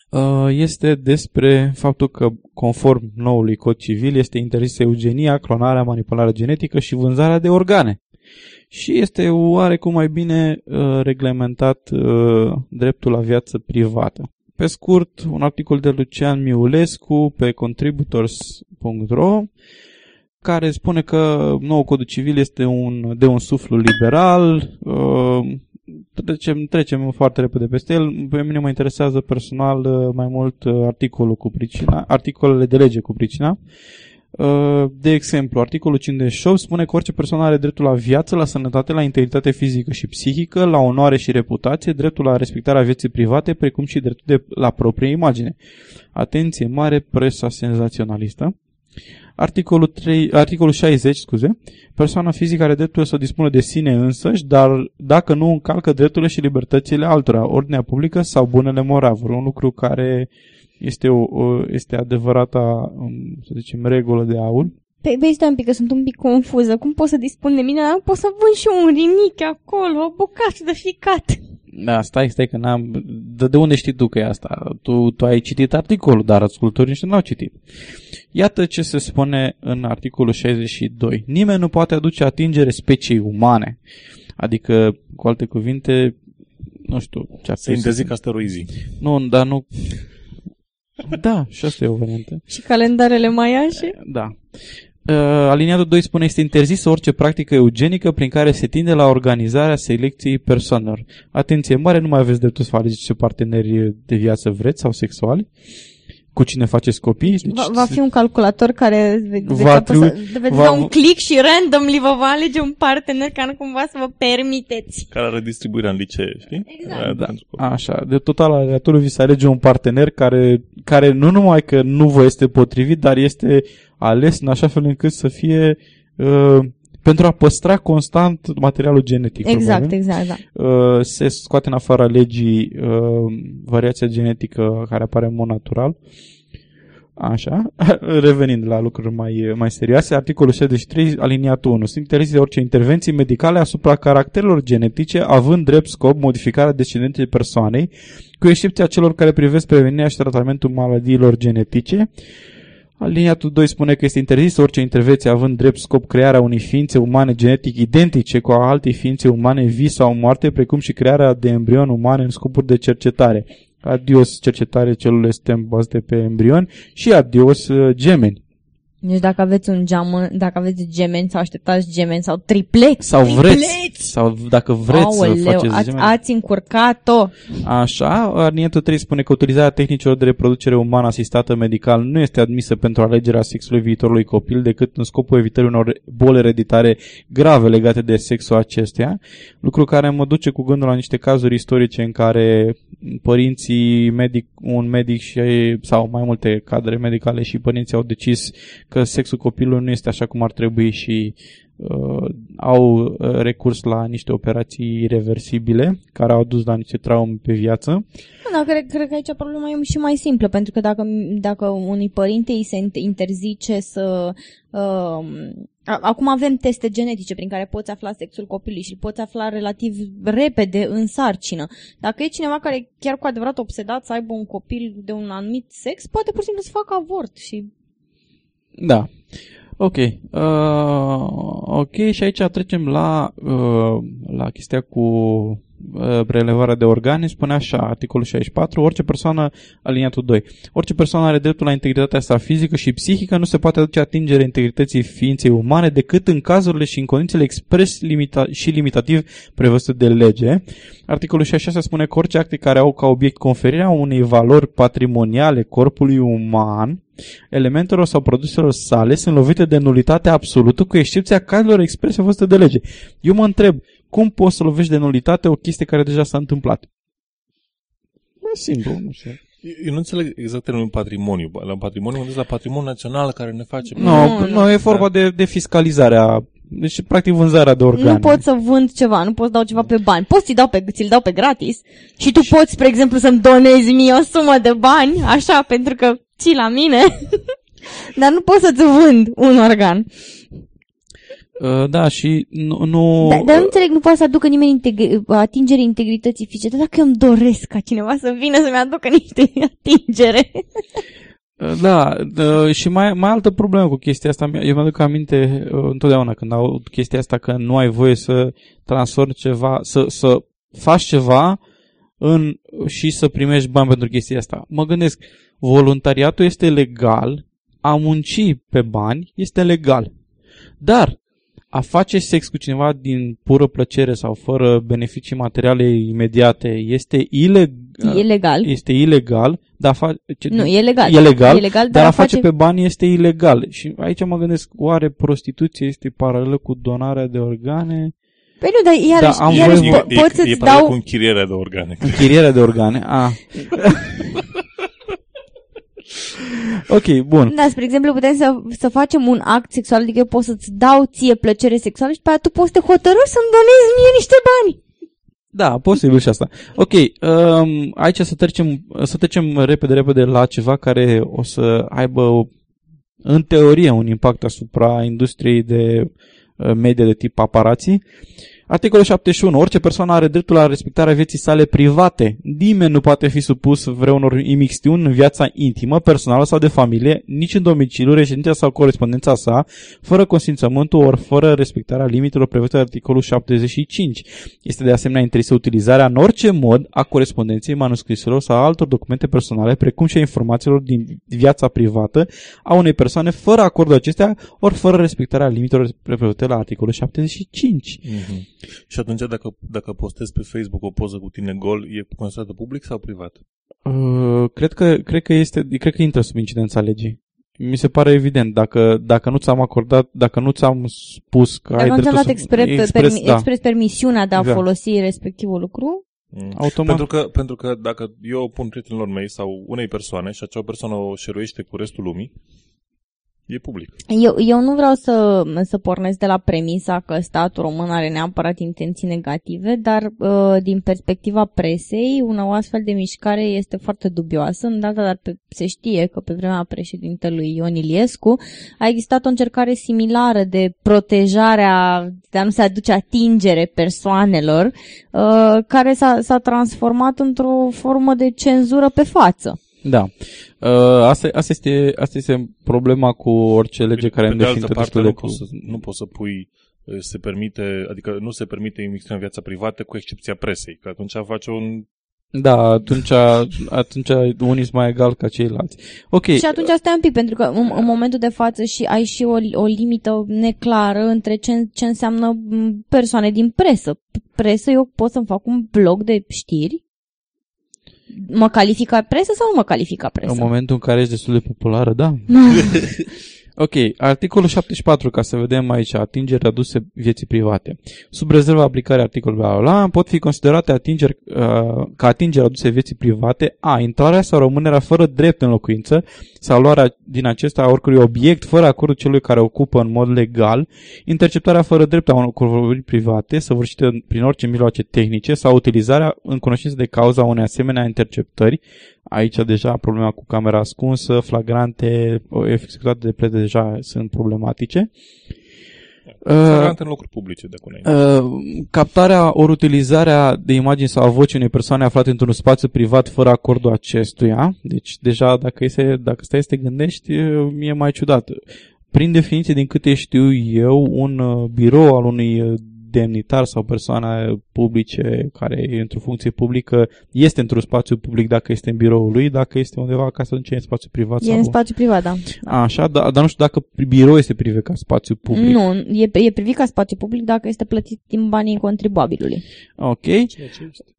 uh, este despre faptul că, conform noului cod civil, este interzisă eugenia, clonarea, manipularea genetică și vânzarea de organe. Și este oarecum mai bine uh, reglementat uh, dreptul la viață privată. Pe scurt, un articol de Lucian Miulescu pe contributors.ro care spune că nou codul civil este un, de un suflu liberal, uh, trecem, trecem foarte repede peste el. Pe mine mă interesează personal uh, mai mult uh, articolul cu pricina, articolele de lege cu pricina. Uh, de exemplu, articolul 58 spune că orice persoană are dreptul la viață, la sănătate, la integritate fizică și psihică, la onoare și reputație, dreptul la respectarea vieții private, precum și dreptul de la proprie imagine. Atenție mare, presa senzaționalistă. Articolul, 3, articolul 60, scuze, persoana fizică are dreptul să dispună de sine însăși, dar dacă nu încalcă drepturile și libertățile altora, ordinea publică sau bunele moravuri, un lucru care este, o, o, este adevărata, um, să zicem, regulă de aur. Pe, păi, stai un pic, că sunt un pic confuză. Cum pot să dispun de mine? Nu pot să vând și un rinic acolo, o bucată de ficat. Da, stai, stai că n-am... De, de unde știi tu că e asta? Tu, tu ai citit articolul, dar ascultorii nici nu l-au citit. Iată ce se spune în articolul 62. Nimeni nu poate aduce atingere speciei umane. Adică, cu alte cuvinte, nu știu ce ar fi. Se interzic asteroizii. Nu, dar nu... Da, și asta e o variantă. Și calendarele maiașe? Da. Uh, aliniatul 2 spune este interzisă orice practică eugenică prin care se tinde la organizarea selecției persoanelor. Atenție mare, nu mai aveți dreptul să alegeți ce parteneri de viață vreți sau sexuali cu cine faceți copii. Deci va, va fi un calculator care va trebui, veți va, da un click și randomly vă va alege un partener ca nu cumva să vă permiteți. Care are distribuirea în licee, știi? Exact. Da. Așa, de total aleatoriu vi se alege un partener care, care nu numai că nu vă este potrivit, dar este ales în așa fel încât să fie uh, pentru a păstra constant materialul genetic. Exact, probabil. exact, da. Uh, se scoate în afara legii uh, variația genetică care apare în mod natural. Așa, revenind la lucruri mai, mai serioase, articolul 63, aliniatul 1. Sunt interzise orice intervenții medicale asupra caracterelor genetice, având drept scop modificarea descendenței persoanei, cu excepția celor care privesc prevenirea și tratamentul maladiilor genetice, Aliniatul 2 spune că este interzis orice intervenție având drept scop crearea unei ființe umane genetic identice cu alte ființe umane vii sau moarte, precum și crearea de embrion umane în scopuri de cercetare. Adios cercetare celule stem bazate pe embrion și adios uh, gemeni. Deci dacă aveți un geam, dacă aveți gemeni sau așteptați gemeni sau tripleți, Sau vreți, tripleți! sau dacă vreți Aoleu, să faceți ați, gemeni. ați încurcat-o. Așa, aliniatul 3 spune că utilizarea tehnicilor de reproducere umană asistată medical nu este admisă pentru alegerea sexului viitorului copil decât în scopul evitării unor boli ereditare grave legate de sexul acestuia, lucru care mă duce cu gândul la niște cazuri istorice în care părinții, medic, un medic și, sau mai multe cadre medicale și părinții au decis că sexul copilului nu este așa cum ar trebui și uh, au uh, recurs la niște operații irreversibile care au dus la niște traume pe viață. Nu, dar cred, cred că aici problema e și mai simplă, pentru că dacă, dacă unui părinte îi se interzice să... Uh, acum avem teste genetice prin care poți afla sexul copilului și îl poți afla relativ repede în sarcină. Dacă e cineva care e chiar cu adevărat obsedat să aibă un copil de un anumit sex, poate pur și simplu să facă avort și... Da. Ok. Uh, ok, și aici trecem la, uh, la chestia cu uh, prelevarea de organe. Spune așa, articolul 64, orice persoană, aliniatul 2, orice persoană are dreptul la integritatea sa fizică și psihică, nu se poate aduce atingere integrității ființei umane decât în cazurile și în condițiile expres limita- și limitativ prevăzute de lege. Articolul 66 spune că orice acte care au ca obiect conferirea unei valori patrimoniale corpului uman, elementelor sau produselor sale sunt lovite de nulitate absolută, cu excepția cazurilor exprese văzute de lege. Eu mă întreb, cum poți să lovești de nulitate o chestie care deja s-a întâmplat? Bă, simplu, nu știu. Eu nu înțeleg exact termenul patrimoniu. La patrimoniu mă la patrimoniu național care ne face... Nu, no, nu, nu, e vorba de, de fiscalizarea, deci practic vânzarea de organe. Nu pot să vând ceva, nu pot să dau ceva pe bani. Poți să-i dau pe, ți-l dau pe gratis și tu poți, spre exemplu, să-mi donezi mie o sumă de bani, așa, pentru că ții la mine, dar nu pot să-ți vând un organ. Uh, da, și nu... nu Dar, dar nu înțeleg, nu poate să aducă nimeni integri- atingere integrității fizice. Dar dacă eu îmi doresc ca cineva să vină să-mi aducă niște atingere. Uh, Da, uh, și mai, mai altă problemă cu chestia asta, eu mă aduc aminte uh, întotdeauna când aud chestia asta că nu ai voie să transformi ceva, să, să faci ceva în, și să primești bani pentru chestia asta. Mă gândesc, voluntariatul este legal, a munci pe bani este legal. Dar a face sex cu cineva din pură plăcere sau fără beneficii materiale imediate este ilegal. E legal. Este ilegal, dar fa- ce, Nu, e legal. E legal, E legal, dar a face pe bani este ilegal. Și aici mă gândesc, oare prostituție este paralelă cu donarea de organe? Păi nu, dar iarăși, Da, am iarăși voie- po- E, pot e, e să-ți paralel dau... cu închirierea de organe. Închirierea de organe? A. ok, bun. Da, spre exemplu, putem să, să facem un act sexual, adică eu pot să-ți dau ție plăcere sexuală și pe aia tu poți să te hotărâi să-mi donezi mie niște bani. Da, posibil și asta. Ok, um, aici să trecem, să trecem repede, repede la ceva care o să aibă, în teorie, un impact asupra industriei de uh, media de tip paparații. Articolul 71. Orice persoană are dreptul la respectarea vieții sale private. Nimeni nu poate fi supus vreunor imixtiuni în viața intimă, personală sau de familie, nici în domiciliu, reședința sau corespondența sa, fără consimțământul ori fără respectarea limitelor prevăzute de articolul 75. Este de asemenea interzisă utilizarea în orice mod a corespondenței, manuscriselor sau altor documente personale, precum și a informațiilor din viața privată a unei persoane fără acordul acestea, ori fără respectarea limitelor prevăzute la articolul 75. Mhm. Și atunci dacă, dacă postezi pe Facebook o poză cu tine gol, e considerată public sau privat? Uh, cred, că, cred, că este, cred că intră sub incidența legii. Mi se pare evident, dacă, dacă nu ți-am acordat, dacă nu ți-am spus că ai Dacă nu ți-am dreptul dat să... expres, permi, da. expres permisiunea de a Da. folosi respectivul lucru, Mm. Automat. Pentru că, pentru că dacă eu pun prietenilor mei sau unei persoane și acea persoană o șeruiește cu restul lumii, e public. Eu, eu nu vreau să, să pornesc de la premisa că statul român are neapărat intenții negative, dar uh, din perspectiva presei, una o astfel de mișcare este foarte dubioasă. În data, dar pe, se știe că pe vremea președintelui Ion Iliescu a existat o încercare similară de protejarea, de a nu se aduce atingere persoanelor, uh, care s-a, s-a transformat într-o formă de cenzură pe față. Da. Uh, asta, asta, este, asta este problema cu orice lege care pe nu de defină altă parte, destul de nu cu... poți, să, nu poți să pui eh, se permite, adică nu se permite imixtiunea în viața privată cu excepția presei, că atunci face un Da, atunci, atunci unii sunt mai egal ca ceilalți. Ok. Și atunci stai un pic, pentru că în, în momentul de față și ai și o, o limită neclară între ce, ce înseamnă m, persoane din presă. Presă, eu pot să-mi fac un blog de știri? Mă califică presă sau nu mă califică presă? În momentul în care ești destul de populară, da. Ok, articolul 74, ca să vedem aici, atingeri aduse vieții private. Sub rezerva aplicării articolului bla, bla, bla, pot fi considerate atingeri, uh, ca atingeri aduse vieții private a intrarea sau rămânerea fără drept în locuință sau luarea din acesta a oricărui obiect fără acordul celui care ocupă în mod legal, interceptarea fără drept a unor convorbiri private, săvârșită prin orice mijloace tehnice sau utilizarea în cunoștință de cauza unei asemenea interceptări Aici deja problema cu camera ascunsă, flagrante, executate de plete deja sunt problematice. Flagrante în locuri publice de uh, Captarea ori utilizarea de imagini sau a vocii unei persoane aflate într-un spațiu privat fără acordul acestuia. Deci deja dacă, este, dacă stai să te gândești, e mai ciudat. Prin definiție, din câte știu eu, un uh, birou al unui uh, demnitar sau persoana publice care e într-o funcție publică este într-un spațiu public dacă este în biroul lui, dacă este undeva acasă, atunci e în spațiu privat. E sau în spațiu privat, da. Așa, dar, dar nu știu dacă birou este privit ca spațiu public. Nu, e, e privit ca spațiu public dacă este plătit din banii contribuabilului. Ok.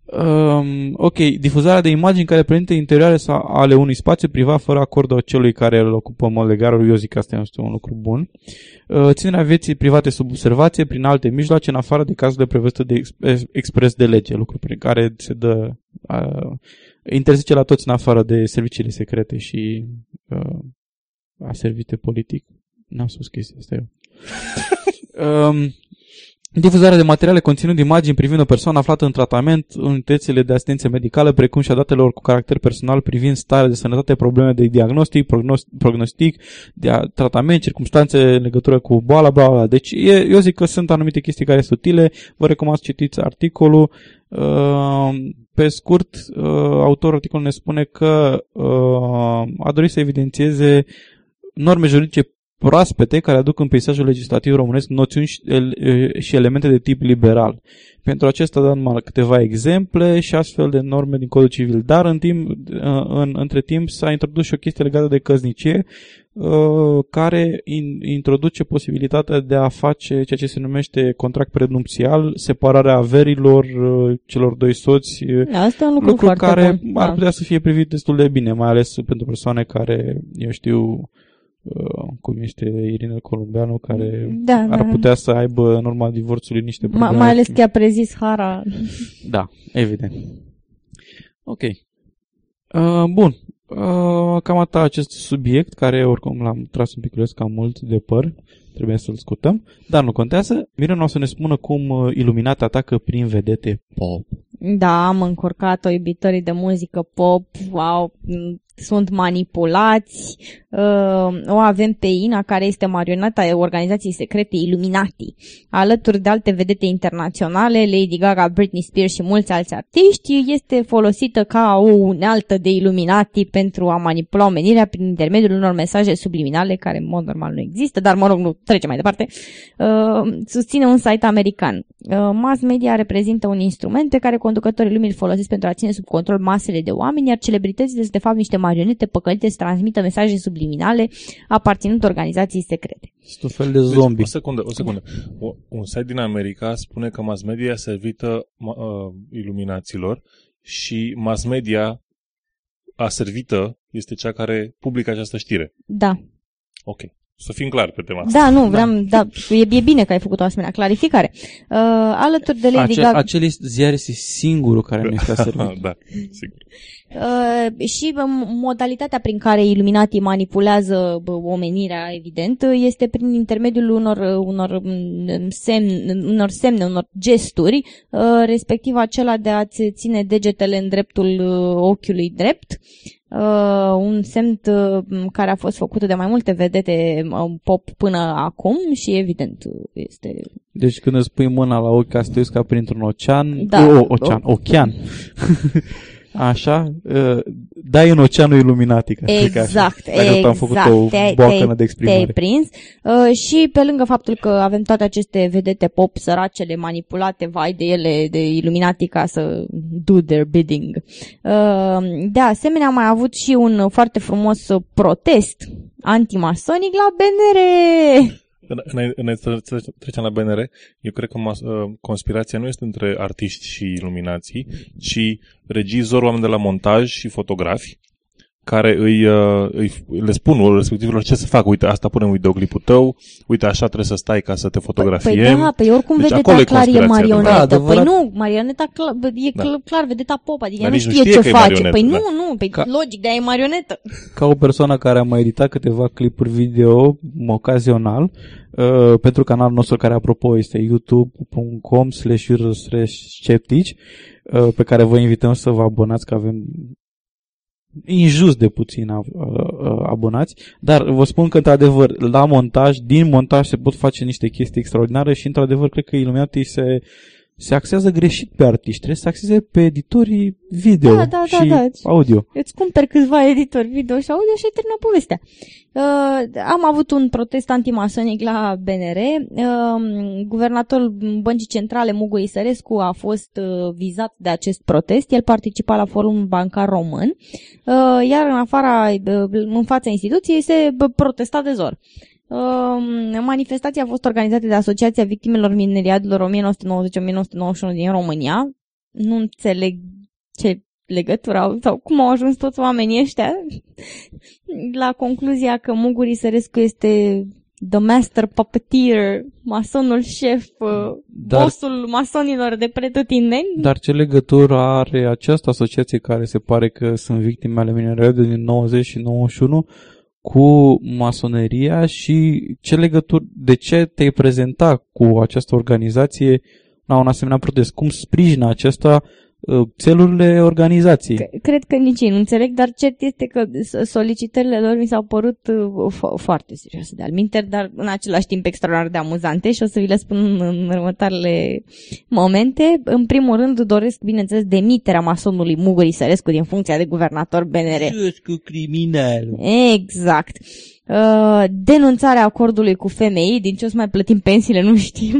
Um, ok, difuzarea de imagini care prezintă interioare sau ale unui spațiu privat fără acordul celui care îl ocupă în mod legal, eu zic că asta este un lucru bun. Uh, ținerea vieții private sub observație prin alte mijloace în afară de cazurile prevăzute de ex- expres de lege, lucru prin care se dă uh, interzice la toți în afară de serviciile secrete și uh, a servite politic. N-am spus chestia asta eu. um, Difuzarea de materiale conținând imagini privind o persoană aflată în tratament, unitățile de asistență medicală, precum și a datelor cu caracter personal privind starea de sănătate, probleme de diagnostic, prognostic, de tratament, circunstanțe în legătură cu boala, bla, bla. Deci e, eu zic că sunt anumite chestii care sunt utile. Vă recomand să citiți articolul. Uh, pe scurt, uh, autorul articolului ne spune că uh, a dorit să evidențieze norme juridice proaspete care aduc în peisajul legislativ românesc noțiuni și elemente de tip liberal. Pentru acesta dăm numai câteva exemple și astfel de norme din codul civil. Dar în timp, în, între timp s-a introdus și o chestie legată de căznicie care introduce posibilitatea de a face ceea ce se numește contract prenupțial, separarea averilor celor doi soți, Asta e un lucru, lucru care bun. ar Da. putea să fie privit destul de bine, mai ales pentru persoane care, eu știu, uh, cum este Irina Columbeanu, care Da, ar da. putea să aibă în urma divorțului niște Ma, probleme. mai ales că a prezis Hara. Da, evident. Ok. Uh, bun. Uh, cam atât acest subiect, care oricum l-am tras un pic cam mult de păr. Trebuie să-l scutăm. Dar nu contează. Mirena o să ne spună cum uh, Iluminat atacă prin vedete pop. Da, am încurcat-o iubitorii de muzică pop, wow, m, sunt manipulați. Uh, o avem pe Ina, care este marioneta organizației secrete Illuminati. Alături de alte vedete internaționale, Lady Gaga, Britney Spears și mulți alți artiști, este folosită ca o unealtă de Illuminati pentru a manipula omenirea prin intermediul unor mesaje subliminale, care în mod normal nu există, dar mă rog, nu trece mai departe. Uh, susține un site american. Uh, mass media reprezintă un instrument pe care conducătorii lumii îl folosesc pentru a ține sub control masele de oameni, iar celebritățile sunt de fapt niște marionete păcălite să transmită mesaje subliminale aparținând organizației secrete. Sunt un fel de zombie. Deci, o secundă, o secundă. O, un site din America spune că mass media e servită ma, uh, iluminaților și mass media a servită este cea care publică această știre. Da. Ok. Să fim clar pe tema asta. Da, nu, vreau, da, e, e bine că ai făcut o asemenea clarificare. Uh, alături de Lady Ace, Gaga... acel este- ziar este singurul care nu este servit. da, sigur. Uh, și bă, modalitatea prin care Illuminati manipulează bă, omenirea, evident, este prin intermediul unor, unor, mm, semn, unor semne, unor gesturi, uh, respectiv acela de a-ți ține degetele în dreptul uh, ochiului drept, uh, un semn uh, care a fost făcut de mai multe vedete uh, pop până acum și evident este Deci când îți pui mâna la ochi ca să te uiți ca printr-un ocean, Da. o, ocean, ochean, Așa, uh, dai în oceanul Illuminati. Ca să zic așa. Exact, Dacă tot am făcut exact. o Te-ai- boacănă te-ai- de exprimare. Te-ai prins. Uh, și pe lângă faptul că avem toate aceste vedete pop săracele manipulate, vai de ele, de Illuminati ca să do their bidding. Uh, de asemenea, am mai avut și un foarte frumos uh, protest antimasonic la BNR. Înainte înainte să să trecem la BNR, eu cred că mas- uh, conspirația nu este între artiști și iluminații, ci regizori, oameni de la montaj și fotografi care îi, uh, îi, le spun respectivilor ce să fac. Uite, asta punem videoclipul tău, uite, așa trebuie să stai ca să te Păi fotografiem. da, păi oricum Deci vedeta acolo e clar e conspirația marionetă. adevărată. Da, păi adevărat. nu, marioneta clar, bă, e Da. cl- clar vedeta pop, adică ea Dar nu nici nu știe știe ce că e face. marionetă, Păi da. nu, nu, păi Ca- logic, de-aia e marionetă. ca o persoană care a mai editat câteva clipuri video ocazional uh, pentru canalul nostru care apropo este youtube.com slash sceptici uh, pe care vă invităm să vă abonați că avem injust de puțin uh, uh, abonați, dar vă spun că într-adevăr la montaj, din montaj se pot face niște chestii extraordinare și într-adevăr cred că Illuminati se se axează greșit pe artiști, trebuie să se axeze pe editorii video Da, da, da, și da. audio. Îți cumperi câțiva editori video și audio și ai terminat povestea. Uh, am avut un protest antimasonic la BNR. Uh, guvernatorul Băncii Centrale, Mugu Isărescu, a fost uh, vizat de acest protest. El participa la forumul bancar român, uh, iar în afara, uh, în fața instituției se uh, protesta de zor. Uh, manifestația a fost organizată de Asociația Victimelor Mineriadelor 1990-1991 din România. Nu înțeleg ce legătură au sau cum au ajuns toți oamenii ăștia la concluzia că Muguri Sărescu este the master puppeteer, masonul șef, Dar- Dar... bossul masonilor de pretutindeni. Dar ce legătură are această asociație care se pare că sunt victime ale minerării din 90 și 91 cu masoneria și ce legătură, de ce te-ai prezenta cu această organizație la un asemenea protest? Cum sprijină acesta uh, țelurile organizației? Cred că nici ei nu înțeleg, dar cert este că s- solicitările lor mi s-au părut uh, fo- foarte serioase de alminter, dar în același timp extraordinar de amuzante și o să vi le spun în, în următoarele momente. În primul rând doresc, bineînțeles, demiterea masonului Muguri Sărescu din funcția de guvernator BNR. cu criminal. Exact. Uh, denunțarea acordului cu FMI, din ce o să mai plătim pensiile, nu știm.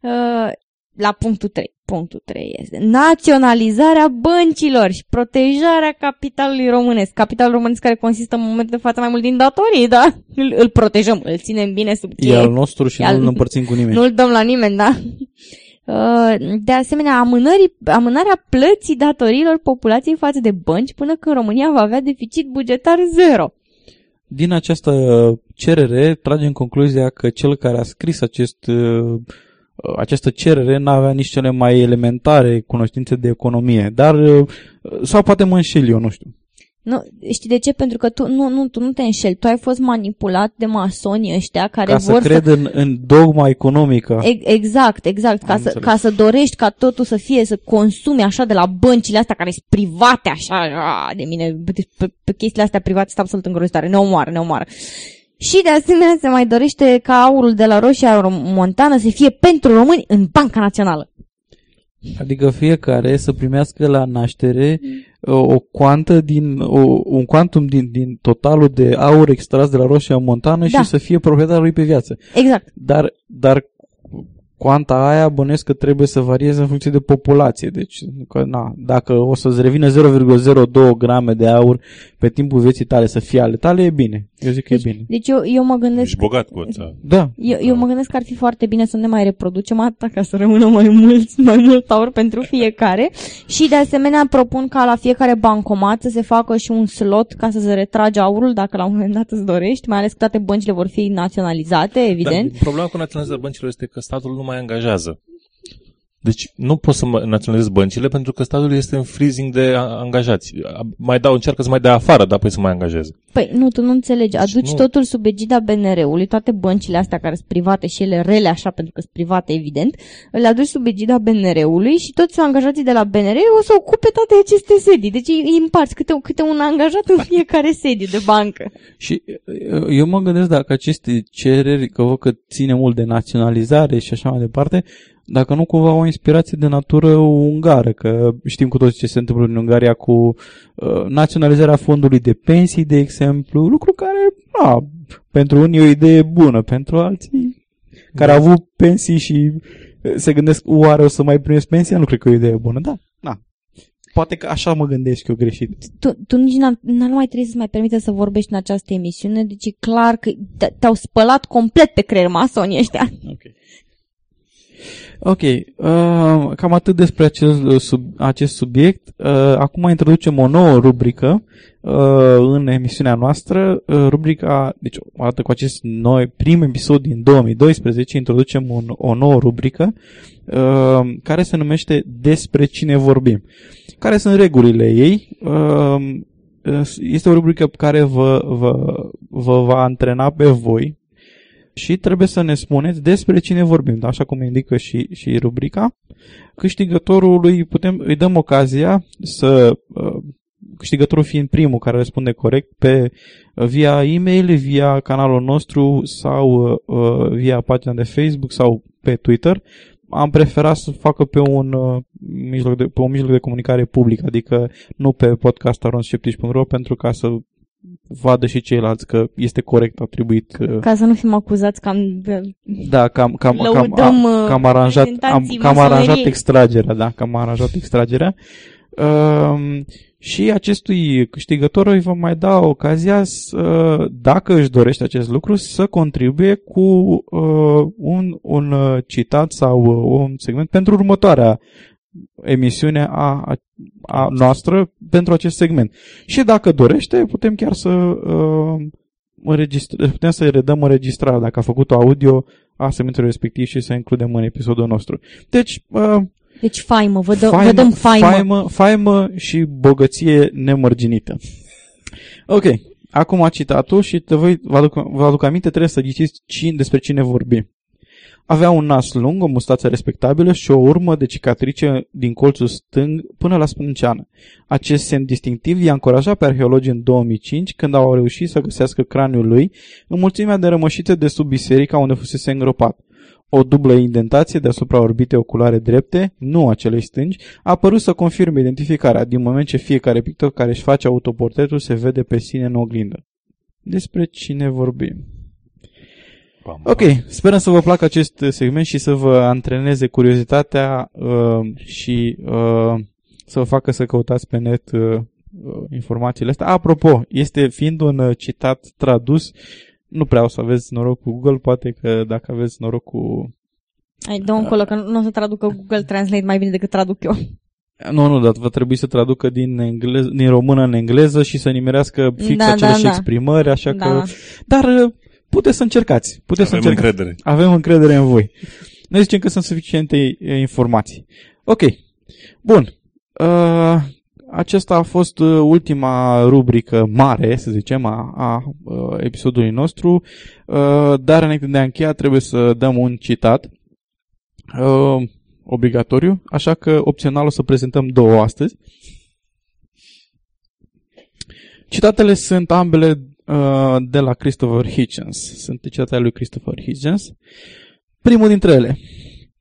Uh, la punctul 3. Punctul 3 este naționalizarea băncilor și protejarea capitalului românesc. Capitalul românesc care consistă în momentul de față mai mult din datorii, da? Îl, îl protejăm, îl ținem bine sub E cheie. al nostru și E al- nu îl împărțim cu nimeni. Nu-l dăm la nimeni, da? Uh, De asemenea, amânării, amânarea plății datoriilor populației față de bănci până când România va avea deficit bugetar zero. Din această cerere tragem concluzia că cel care a scris acest, uh, această cerere n-avea nici cele mai elementare cunoștințe de economie, dar uh, sau poate mă înșel eu, nu știu. Nu, știi de ce? Pentru că tu nu, nu, tu nu te înșeli. Tu ai fost manipulat de masonii ăștia care Ca să vor cred în, în dogma economică. E- Exact, exact. Ca Am să, înțeles. ca să dorești ca totul să fie, să consumi așa de la băncile astea care sunt private, așa, a, de mine, deci pe, pe chestiile astea private sunt absolut îngrozitoare. Ne omoară, ne omoară. Și de asemenea se mai dorește ca aurul de la Roșia Montană să fie pentru români în Banca Națională. Adică fiecare să primească la naștere o, o cuantă din, o, un quantum din, din totalul de aur extras de la Roșia Montană Da. și să fie proprietarul lui pe viață. Exact. Dar, dar cuanta aia bănesc că trebuie să varieze în funcție de populație. Deci, că, na, dacă o să-ți revină 0,02 grame de aur pe timpul vieții tale să fie ale tale, e bine. Eu zic că e bine. Deci eu, eu mă gândesc Ești bogat cu ăsta. Da. Eu, eu mă gândesc că ar fi foarte bine să ne mai reproducem atâta ca să rămână mai mulți, mai mult aur pentru fiecare și de asemenea propun ca la fiecare bancomat să se facă și un slot ca să se retrage aurul dacă la un moment dat îți dorești, mai ales că toate băncile vor fi naționalizate, evident. Dar problema cu naționalizarea băncilor este că statul nu mai angajează. Deci nu poți să mă- naționalizezi băncile pentru că statul este în freezing de a- angajați. Mai dau, încearcă să mai dea afară, dar apoi să mai angajeze. Păi nu, tu nu înțelegi. Aduci nu. totul sub egida BNR-ului, toate băncile astea care sunt private și ele rele așa pentru că sunt private, evident, le aduci sub egida BNR-ului și toți angajații de la BNR o să ocupe toate aceste sedii. Deci îi îi împarți câte, câte un angajat în fiecare sediu de bancă. Și uh, eu mă gândesc dacă aceste cereri, că văd că ține mult de naționalizare și așa mai departe, dacă nu cumva o inspirație de natură ungară, că știm cu toți ce se întâmplă în Ungaria cu uh, naționalizarea fondului de pensii, de exemplu, lucru care, a, pentru unii e o idee bună, pentru alții care Da. au avut pensii și uh, se gândesc, oare o să mai primesc pensia? Nu cred că e o idee bună, da, na. Poate că așa mă gândesc eu greșit. Tu, tu nici n-ar, n-ar mai trebui să mai permite să vorbești în această emisiune, deci e clar că te- te-au spălat complet pe creier masonii ăștia. Ok, uh, cam atât despre acest, uh, sub, acest subiect. Uh, acum introducem o nouă rubrică uh, în emisiunea noastră. Uh, rubrica, deci odată cu acest noi prim episod din 2012, introducem un, o nouă rubrică uh, care se numește Despre cine vorbim. Care sunt regulile ei? Uh, este o rubrică care vă, vă, vă va antrena pe voi și trebuie să ne spuneți despre cine vorbim, da? așa cum indică și, și rubrica. Câștigătorului putem, îi dăm ocazia să, uh, câștigătorul fiind primul care răspunde corect pe uh, via e-mail, via canalul nostru sau uh, via pagina de Facebook sau pe Twitter. Am preferat să facă pe un, uh, mijloc de, pe un mijloc de comunicare public, adică nu pe podcast.ro pentru ca să vadă și ceilalți că este corect atribuit că Ca să nu fim acuzați că am... da, cam, cam, cam, Lăudăm, a, cam aranjat, am, reprezentanții cam aranjat masoneriei. extragerea, da, cam aranjat extragerea. Um, și acestui câștigător îi vom mai da ocazia, să, dacă își dorește acest lucru, să contribuie cu uh, un, un uh, citat sau uh, un segment pentru următoarea emisiune a, a, a noastră pentru acest segment. Și dacă dorește, putem chiar să uh, înregistre, putem să redăm înregistrarea dacă a făcut audio a segmentului respectiv și să includem în episodul nostru. Deci, uh, Deci faimă, vă, dă, vă dăm faimă. faimă, faimă și bogăție nemărginită. Ok, acum citatul și te voi, vă, aduc, vă aduc aminte, trebuie să ghiciți cine, despre cine vorbim. Avea un nas lung, o mustață respectabilă și o urmă de cicatrice din colțul stâng până la sprânceană. Acest semn distinctiv i-a încurajat pe arheologi în 2005 când au reușit să găsească craniul lui în mulțimea de rămășițe de sub biserica unde fusese îngropat. O dublă indentație deasupra orbitei oculare drepte, nu a celei stângi, a apărut să confirme identificarea din moment ce fiecare pictor care își face autoportretul se vede pe sine în oglindă. Despre cine vorbim? Ok, sperăm să vă placă acest segment și să vă antreneze curiozitatea uh, și uh, să vă facă să căutați pe net uh, uh, informațiile astea. Apropo, este fiind un uh, citat tradus, nu prea o să aveți noroc cu Google, poate că dacă aveți noroc cu... Hai, dă încolo, că nu o să traducă Google Translate mai bine decât traduc eu. Nu, nu, dar va trebui să traducă din, englez, din română în engleză și să nimerească fix Da, aceleași da, da. exprimări, așa Da. că... Dar uh, puteți să încercați. Puteți Avem să încercați. încredere. Avem încredere în voi. Noi zicem că sunt suficiente e, informații. Ok. Bun. Uh, aceasta a fost uh, ultima rubrică mare, să zicem, a, a uh, episodului nostru, uh, dar înainte de a încheia trebuie să dăm un citat uh, obligatoriu, așa că opțional o să prezentăm două astăzi. Citatele sunt ambele uh, de la Christopher Hitchens. Sunt citatele lui Christopher Hitchens. Primul dintre ele.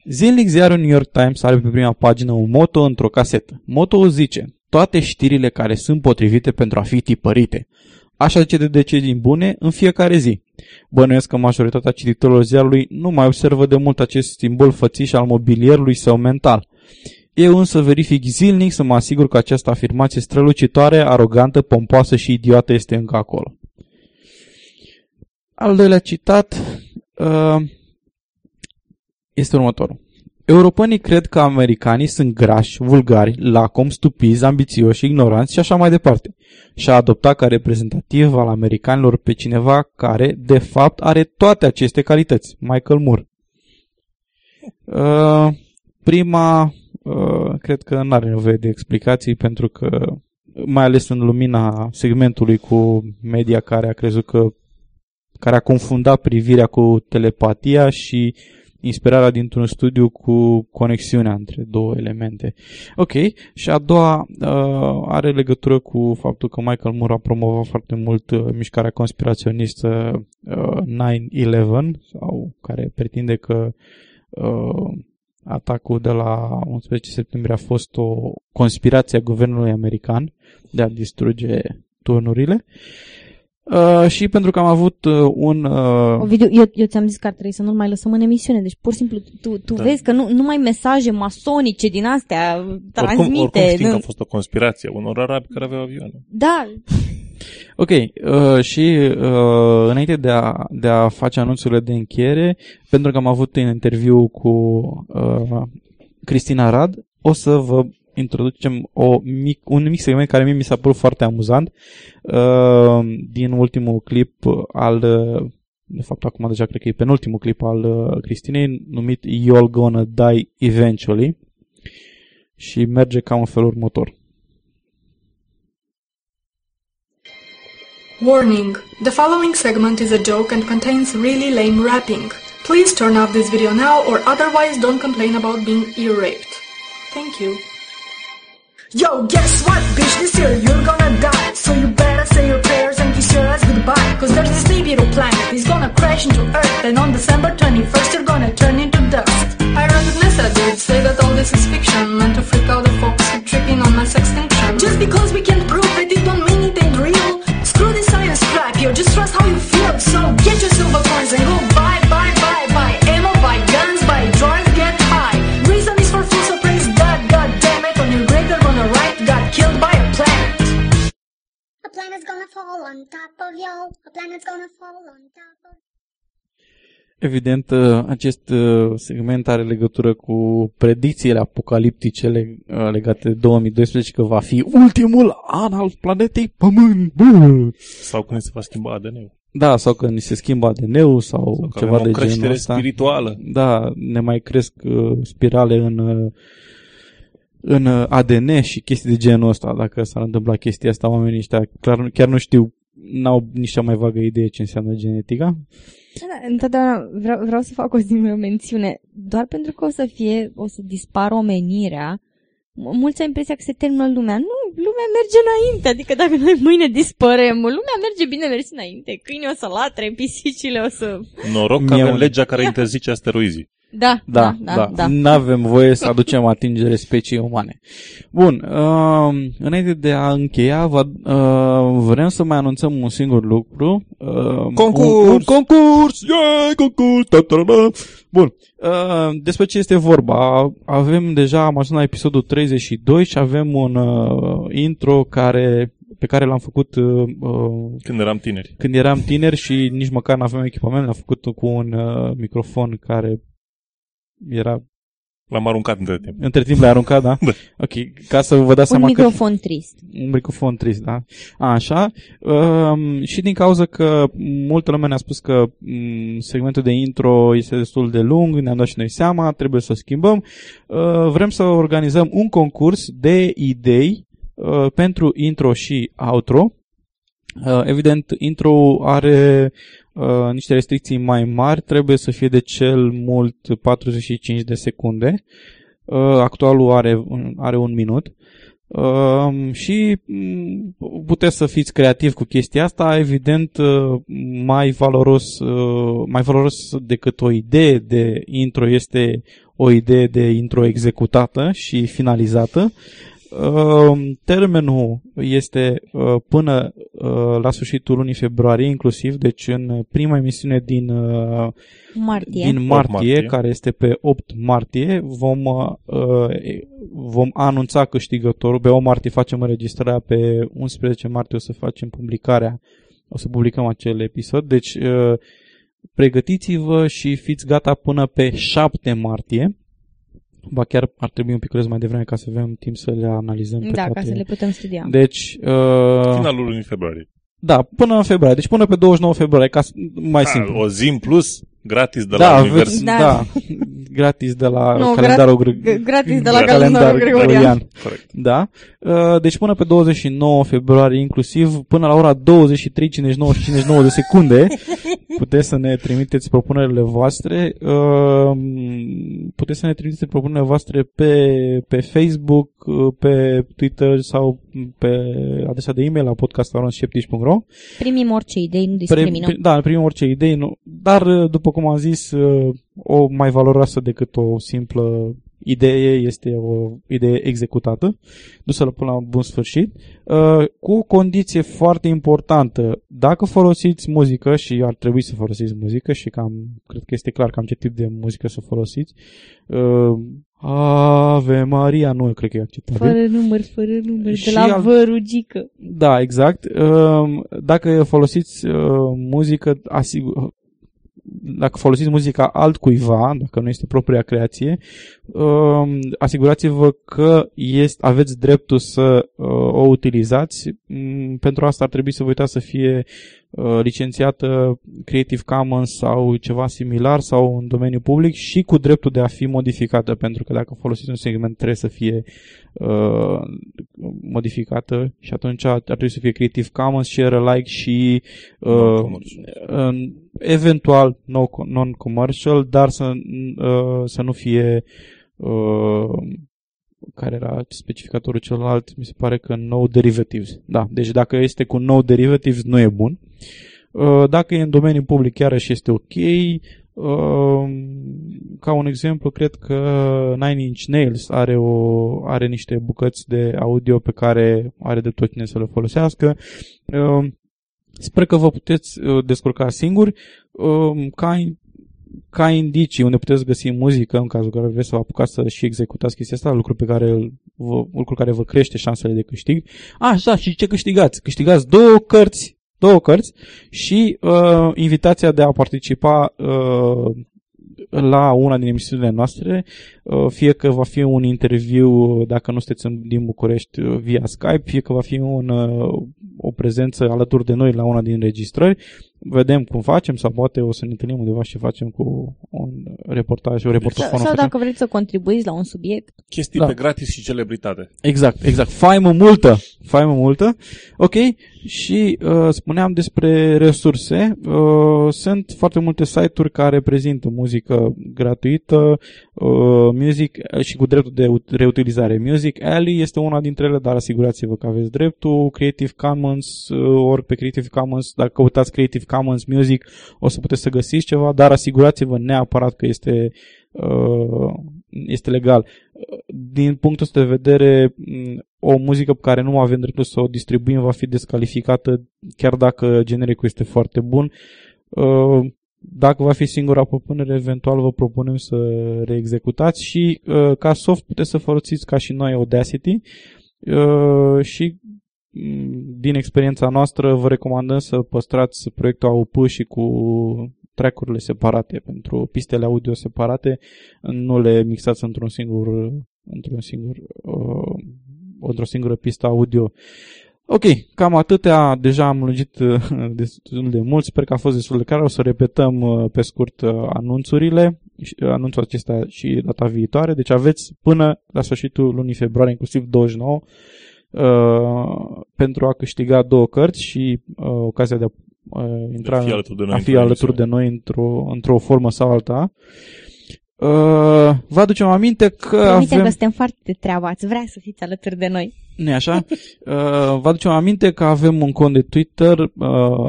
Zilnic ziarul New York Times are pe prima pagină un moto într-o casetă. Moto zice, toate știrile care sunt potrivite pentru a fi tipărite. Așa zice de decizii bune în fiecare zi. Bănuiesc că majoritatea cititorilor ziarului nu mai observă de mult acest simbol fățiș al mobilierului său mental. Eu însă verific zilnic să mă asigur că această afirmație strălucitoare, arogantă, pompoasă și idiotă este încă acolo. Al doilea citat uh, este următorul. Europenii cred că americanii sunt grași, vulgari, lacom, stupizi, ambițioși, ignoranți și așa mai departe. Și a adoptat ca reprezentativ al americanilor pe cineva care, de fapt, are toate aceste calități. Michael Moore. Uh, prima, uh, cred că nu are nevoie de explicații pentru că, mai ales în lumina segmentului cu media care a crezut că care a confundat privirea cu telepatia și inspirarea dintr-un studiu cu conexiunea între două elemente. Ok, și a doua uh, are legătură cu faptul că Michael Moore a promovat foarte mult uh, mișcarea conspiraționistă uh, 9-11 sau care pretinde că uh, atacul de la 11 septembrie a fost o conspirație a guvernului american de a distruge turnurile. Uh, și pentru că am avut uh, un... Uh, Ovidiu, eu, eu ți-am zis că ar trebui să nu-l mai lăsăm în emisiune, deci pur și simplu tu, tu Da. vezi că nu, numai mesaje masonice din astea transmite. Oricum, oricum știm că nu- a fost o conspirație a unor arabi care aveau avioane. Da, Ok, uh, și uh, înainte de a, de a face anunțurile de încheiere, pentru că am avut un interviu cu uh, Cristina Rad, o să vă introducem o mic, un mic segment care mie mi s-a părut foarte amuzant uh, din ultimul clip al, uh, de fapt acum deja cred că e penultimul clip al uh, Cristinei, numit You're Gonna Die Eventually și merge ca în felul următor. Warning. The following segment is a joke and contains really lame rapping. Please turn off this video now or otherwise don't complain about being ear-raped. Thank you. Yo, guess what, bitch? This year you're gonna die. So you better say your prayers and kiss your ass goodbye. Cause there's this little planet, he's gonna crash into Earth. And on December 21st, you're gonna turn into dust. I recognize that dudes say that all this is fiction, meant to freak out A planet's gonna fall on top of you. A planet's gonna fall on top of Evident, uh, acest uh, segment are legătură cu predicțiile apocaliptice leg- uh, legate de 2012 că va fi ultimul an al planetei Pământ. Bă! Sau când se va schimba ADN-ul. Da, sau că ni se schimbă ADN-ul sau, Sau că ceva avem o de genul creștere ăsta. spirituală. Da, ne mai cresc uh, spirale în, uh, în uh, ADN și chestii de genul ăsta. Dacă s-ar întâmpla chestia asta, oamenii ăștia clar, chiar nu știu, n-au nici cea mai vagă idee ce înseamnă genetica. Da, întotdeauna vreau, vreau să fac o singură mențiune. Doar pentru că o să fie, o să dispară omenirea, m- mulți au impresia că se termină lumea. Nu, lumea merge înainte. Adică dacă noi mâine dispărem, lumea merge bine mersi înainte. Câinii o să latre, pisicile o să... Noroc că Mie avem un- legea care interzice asteroizii. Da, Da, da, da. da. Nu avem voie să aducem atingere speciei umane. Bun, uh, înainte de a încheia, vă, uh, vrem să mai anunțăm un singur lucru. Uh, Concurs! Un, un concurs! Yeah, concurs! Ta, ta, ta. Bun, uh, despre ce este vorba? Avem deja, am ajuns la episodul 32 și avem un uh, intro care pe care l-am făcut uh, uh, Când eram tineri. când eram tineri și nici măcar nu aveam echipament, l-am făcut cu un uh, microfon care era L-am aruncat între timp. între timp l-ai aruncat, da? Da. Ok, ca să vă dați Un seama microfon trist. că... Un microfon trist, da? Așa. Um, și din cauza că multă lume ne-a spus că um, segmentul de intro este destul de lung, ne-am dat și noi seama, trebuie să schimbăm. Uh, vrem să organizăm un concurs de idei uh, pentru intro și outro. Uh, evident, intro are uh, niște restricții mai mari, trebuie să fie de cel mult 45 de secunde. Uh, actualul are, un- are un minut. Uh, și mm, puteți să fiți creativi cu chestia asta, evident uh, mai valoros, uh, mai valoros decât o idee de intro este o idee de intro executată și finalizată. Uh, termenul este uh, până uh, la sfârșitul lunii februarie inclusiv, deci în prima emisiune din, uh, Martie. din martie, martie. care este pe 8 martie, vom, uh, vom anunța câștigătorul. Pe 8 martie facem înregistrarea, pe 11 martie o să facem publicarea, o să publicăm acel episod, deci uh, pregătiți-vă și fiți gata până pe 7 martie. Ba chiar ar trebui un pic mai devreme ca să avem timp să le analizăm pe Da, toate. ca să le putem studia. Deci, uh, Finalul lunii februarie. da, până în februarie. Deci până pe 29 februarie, ca să, mai A, simplu. o zi în plus, gratis de da, la univers. veți- Da. da, gratis de la Nu, calendarul gra- gre- g- gratis de la Da. calendarul gregorian. Corect. Da. Uh, Deci până pe 29 februarie inclusiv, până la ora 23.59 și 59 de secunde, puteți să ne trimiteți propunerile voastre. Uh, Puteți să ne trimiteți propunerile voastre pe, pe Facebook, uh, pe Twitter sau pe adresa de e-mail la podcast.sceptici.ro Primim orice idei, nu discriminăm. Pre- da, primim orice idei, nu. dar uh, după cum am zis, uh, o mai valoroasă decât o simplă idee este o idee executată, dusă până la bun sfârșit, uh, cu o condiție foarte importantă. Dacă folosiți muzică și ar trebui să folosiți muzică și cam, cred că este clar cam ce tip de muzică să folosiți, uh, Ave Maria, nu cred că e acceptabil. Fără număr, fără număr, Și de la al- vărugică. Da, exact. Um, Dacă folosiți uh, muzică, asigur, dacă folosiți muzica altcuiva, dacă nu este propria creație, um, asigurați-vă că este, aveți dreptul să uh, o utilizați. Mm, Pentru asta ar trebui să vă uitați să fie uh, licențiată Creative Commons sau ceva similar sau în domeniu public și cu dreptul de a fi modificată, pentru că dacă folosiți un segment trebuie să fie uh, modificată și atunci ar trebui să fie Creative Commons, share alike și uh, Non-commercial. uh, eventual no- non-commercial, dar să, uh, să nu fie uh, care era specificatorul celălalt, mi se pare că no derivatives. Da, deci dacă este cu no derivatives nu e bun. Uh, Dacă e în domeniul public iarăși este ok. Uh, Ca un exemplu, cred că Nine Inch Nails are, o, are niște bucăți de audio pe care are de tot cine să le folosească. Uh, Sper că vă puteți uh, descurca singuri. Uh, Ca, ca indicii unde puteți găsi muzică în cazul în care vreți să vă apucați să și executați chestia asta, lucru pe care îl- vă, lucru care vă crește șansele de câștig. Așa, și ce câștigați? Câștigați două cărți, două cărți și uh, invitația de a participa uh, la una din emisiunile noastre, uh, fie că va fi un interviu, uh, dacă nu sunteți în- din București, uh, via Skype, fie că va fi un, uh, o prezență alături de noi la una din înregistrări. Vedem cum facem sau poate o să ne întâlnim undeva și facem cu un reportaj, un reportaj Sau, sau dacă vreți să contribuiți la un subiect. Chestii Da. pe gratis și celebritate. Exact, exact. Faimă multă. Faimă multă. Ok. Și uh, spuneam despre resurse. Uh, sunt foarte multe site-uri care prezintă muzică gratuită, uh, music și cu dreptul de ut- reutilizare. Music Alley este una dintre ele, dar asigurați-vă că aveți dreptul. Creative Commons, uh, ori pe Creative Commons, dacă căutați Creative Commons Music, o să puteți să găsiți ceva, dar asigurați-vă neapărat că este uh, este legal. Din punctul ăsta de vedere, m, o muzică pe care nu avem dreptul să o distribuim va fi descalificată chiar dacă genericul este foarte bun. Uh, Dacă va fi singura propunere, eventual vă propunem să reexecutați și uh, ca soft puteți să folosiți ca și noi Audacity uh, și m, din experiența noastră vă recomandăm să păstrați proiectul AUP și cu track-urile separate pentru pistele audio separate, nu le mixați într-un singur într-un singur uh, într-o singură pistă audio. Ok, cam atâtea, deja am lungit uh, destul de mult, sper că a fost destul de clar, o să repetăm uh, pe scurt uh, anunțurile, și- uh, anunțul acesta și data viitoare, deci aveți până la sfârșitul lunii februarie, inclusiv 29, uh, pentru a câștiga două cărți și uh, ocazia de a uh, intra, fi alături de noi a într-o fi alături de noi într-o, într-o formă sau alta. Uh, vă aducem aminte că Promitem avem... că suntem foarte de treabă, ați vrea să fiți alături de noi. Nu așa? Uh, vă aducem aminte că avem un cont de Twitter, uh,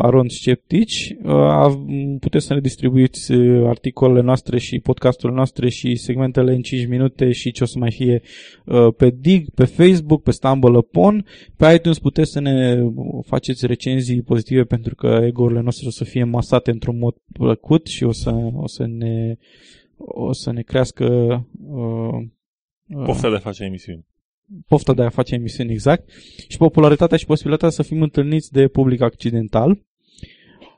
Aron Sceptici. Uh, av- puteți să ne distribuiți uh, articolele noastre și podcasturile noastre și segmentele în 5 minute și ce o să mai fie uh, pe Dig, pe Facebook, pe Stumble Upon. Pe iTunes puteți să ne faceți recenzii pozitive pentru că ego-urile noastre o să fie masate într-un mod plăcut și o să, o să ne o să ne crească uh, uh, Pofta de a face emisiuni. Pofta de a face emisiuni exact și popularitatea și posibilitatea să fim întâlniți de public accidental.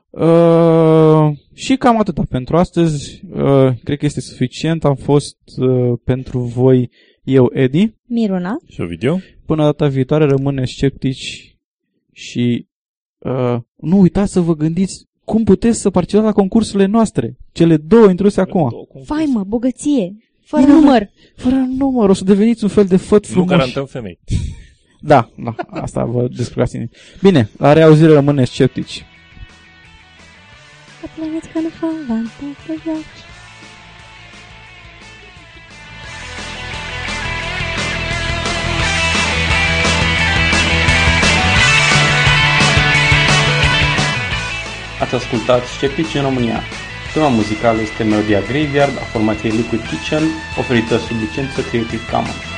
Uh, și cam atâta pentru astăzi. Uh, cred că este suficient. Am fost uh, pentru voi eu, Edi. Miruna? Și o video? Până data viitoare rămâneți sceptici și uh, nu uitați să vă gândiți cum puteți să participați la concursurile noastre. Cele două introduse acum. Faimă, bogăție, fără număr. Fără număr. O să deveniți un fel de făt frumos. Nu garantăm femei. Da, da. Asta vă descurcați. Bine, la reauzire rămâne sceptici. I. Ați ascultat Sceptici în România, Tema muzicală este melodia Graveyard a formației Liquid Kitchen, oferită sub licență Creative Commons.